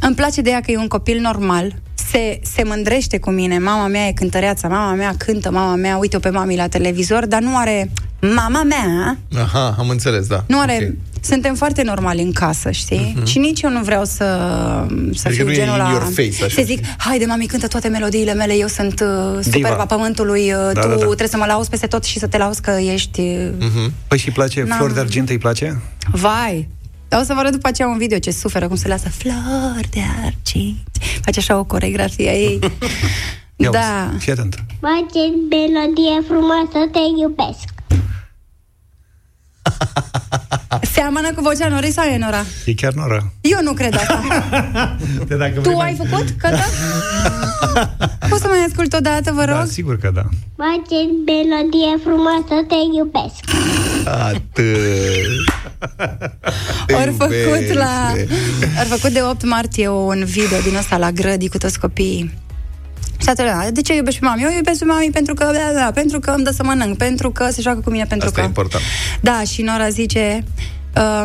Îmi place de ea că e un copil normal, se, se mândrește cu mine, mama mea e cântăreața, mama mea cântă, mama mea, uite-o pe mami la televizor, dar nu are mama mea, Aha, am înțeles, da. nu are... Okay. Suntem foarte normali în casă, știi? Uh-huh. Și nici eu nu vreau să, să Adică fiu nu e genul in la... your face, așa. să zic, haide, mami, cântă toate melodiile mele, eu sunt uh, superba pământului, uh, Da, tu da, da. trebuie să mă lauzi peste tot și să te lauzi că ești... Uh, Uh-huh. Păi și îi place? N-am- Flori de argint îi place? Vai! Dar o să vă arăt după aceea un video ce suferă, cum se lasă flori de argint. Face așa o coregrafie a ei. Ia da. uzi, fii atent. Face melodie frumoasă, te iubesc. Seamănă cu vocea Norei sau e Nora? E chiar Nora. Eu nu cred asta. De dacă tu vrei ai făcut? Că da? Poți să mai ascult o dată, vă rog? Da, sigur că da. Face melodie frumoasă, te iubesc. Atât. Ori făcut la... Ori făcut de 8 martie un video din ăsta la grădi cu toți copiii. Și toată lumea, de ce iubești pe mami? Eu iubesc pe mami pentru că, da, da, pentru că îmi dă să mănânc, pentru că se joacă cu mine, pentru Asta că... e important. Da, și Nora zice,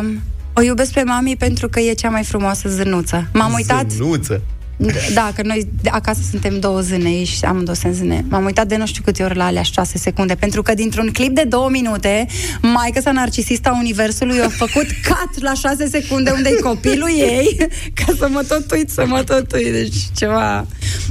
um, o iubesc pe mami pentru că e cea mai frumoasă zânuță. M-am uitat, Zânuță. Da, că noi de acasă suntem două zâne și amândouă sunt zâne. M-am uitat de nu știu câte ori la alea șase secunde, pentru că dintr-un clip de două minute, maica sa narcisista universului a făcut cut la șase secunde unde e copilul ei, ca să mă tot uit, să mă tot uit. Deci ceva...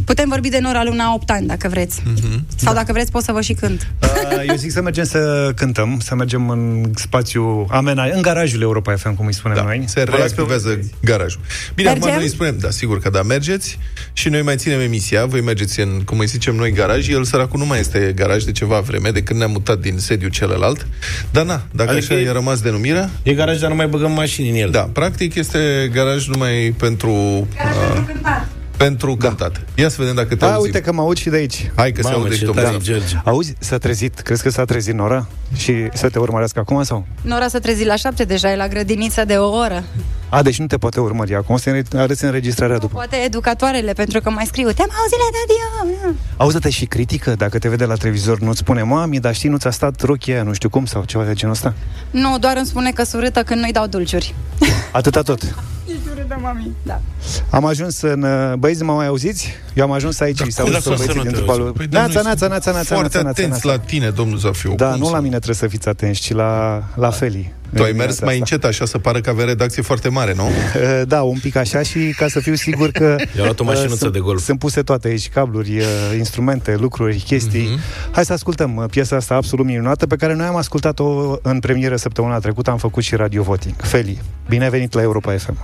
Putem vorbi de Nora Luna 8 ani, dacă vreți. Mhm. Sau dacă vreți, pot să vă și cânt. Uh, Eu zic să mergem să cântăm, să mergem în spațiu amena, în garajul Europa FM, cum îi spunem noi. Se reactivează garajul. Bine, acum Mergem? noi spunem, da, sigur că da, mergeți și noi mai ținem emisia, voi mergeți în, cum îi zicem noi, garaj, el săracul nu mai este garaj de ceva vreme, de când ne-am mutat din sediul celălalt, dar na, dacă Adică așa e- e rămas denumirea, E garaj, dar nu mai băgăm mașini în el. da, practic este garaj numai pentru uh, pentru cântat. Ia să vedem dacă te Da, auzim. uite că mă aud și de aici. Hai că se Mamă, aude și ce domnul tare, Zaf. George. Auzi, s-a trezit? Crezi că s-a trezit Nora? Și să te urmărească acum sau? Nora s-a trezit la șapte, deja e la grădiniță de o oră. A, deci nu te poate urmări acum, o să ne arăți înregistrarea după. Poate educatoarele, pentru că mai scriu, te-am auzit la radio. Auzi-te și critică, dacă te vede la televizor, nu-ți spune, mami, dar știi, nu ți-a stat rochia aia, nu știu cum, sau ceva de genul ăsta? Nu, doar îmi spune că surâtă când nu-i dau dulciuri. Atâta tot. E surâtă, mami. Da. Am ajuns în... uh, Băieți, mă mai auziți? Eu am ajuns aici și s-au cum auzit să băieții nu te din trupa auzi? lui. Păi, dar Neața, noi neața, neața, neața, Foarte neața, neața, atenți neața. la tine, domnul Zafiu. Da, Cum nu să- la mine trebuie să fiți atenți, ci la, la Feli. Tu ai În mers dimineața mai asta. încet așa să pară că avea redacție foarte mare, nu? Uh, Da, un pic așa și ca să fiu sigur că I-a luat o uh, mașinuță sunt, de golf. sunt puse toate aici, cabluri, uh, instrumente, lucruri, chestii. Mhm. Hai să ascultăm uh, piesa asta absolut minunată pe care noi am ascultat-o în premieră săptămâna trecută, am făcut și radio voting. Feli, bine ai venit la Europa FM.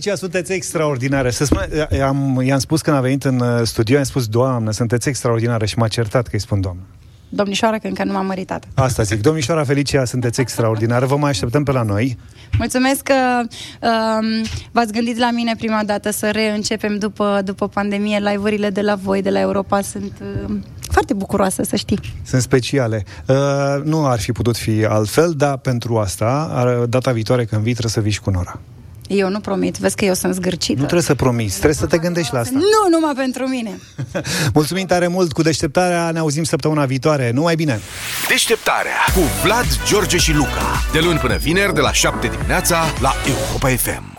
Domnișoara Felicia, sunteți extraordinară. Să spune, am, i-am spus când a venit în uh, studio, i-am spus, doamnă, sunteți extraordinară și m-a certat că îi spun doamnă. Domnișoară, că încă nu m-am măritat. Asta zic. Domnișoara Felicia, sunteți extraordinară. Vă mai așteptăm pe la noi. Mulțumesc că um, v-ați gândit la mine prima dată să reîncepem după, după pandemie. Live-urile de la voi, de la Europa, sunt uh, foarte bucuroasă, să știi. Sunt speciale. Uh, nu ar fi putut fi altfel, dar pentru asta, ar- data viitoare când vii, trebuie să vii și cu Nora. Eu nu promit, vezi că eu sunt zgârcită. Nu trebuie să promiți, trebuie să te gândești la asta. Nu numai pentru mine. Mulțumim tare mult cu deșteptarea, ne auzim săptămâna viitoare. Numai bine! Deșteptarea cu Vlad, George și Luca. De luni până vineri, de la 7 dimineața, la Europa FM.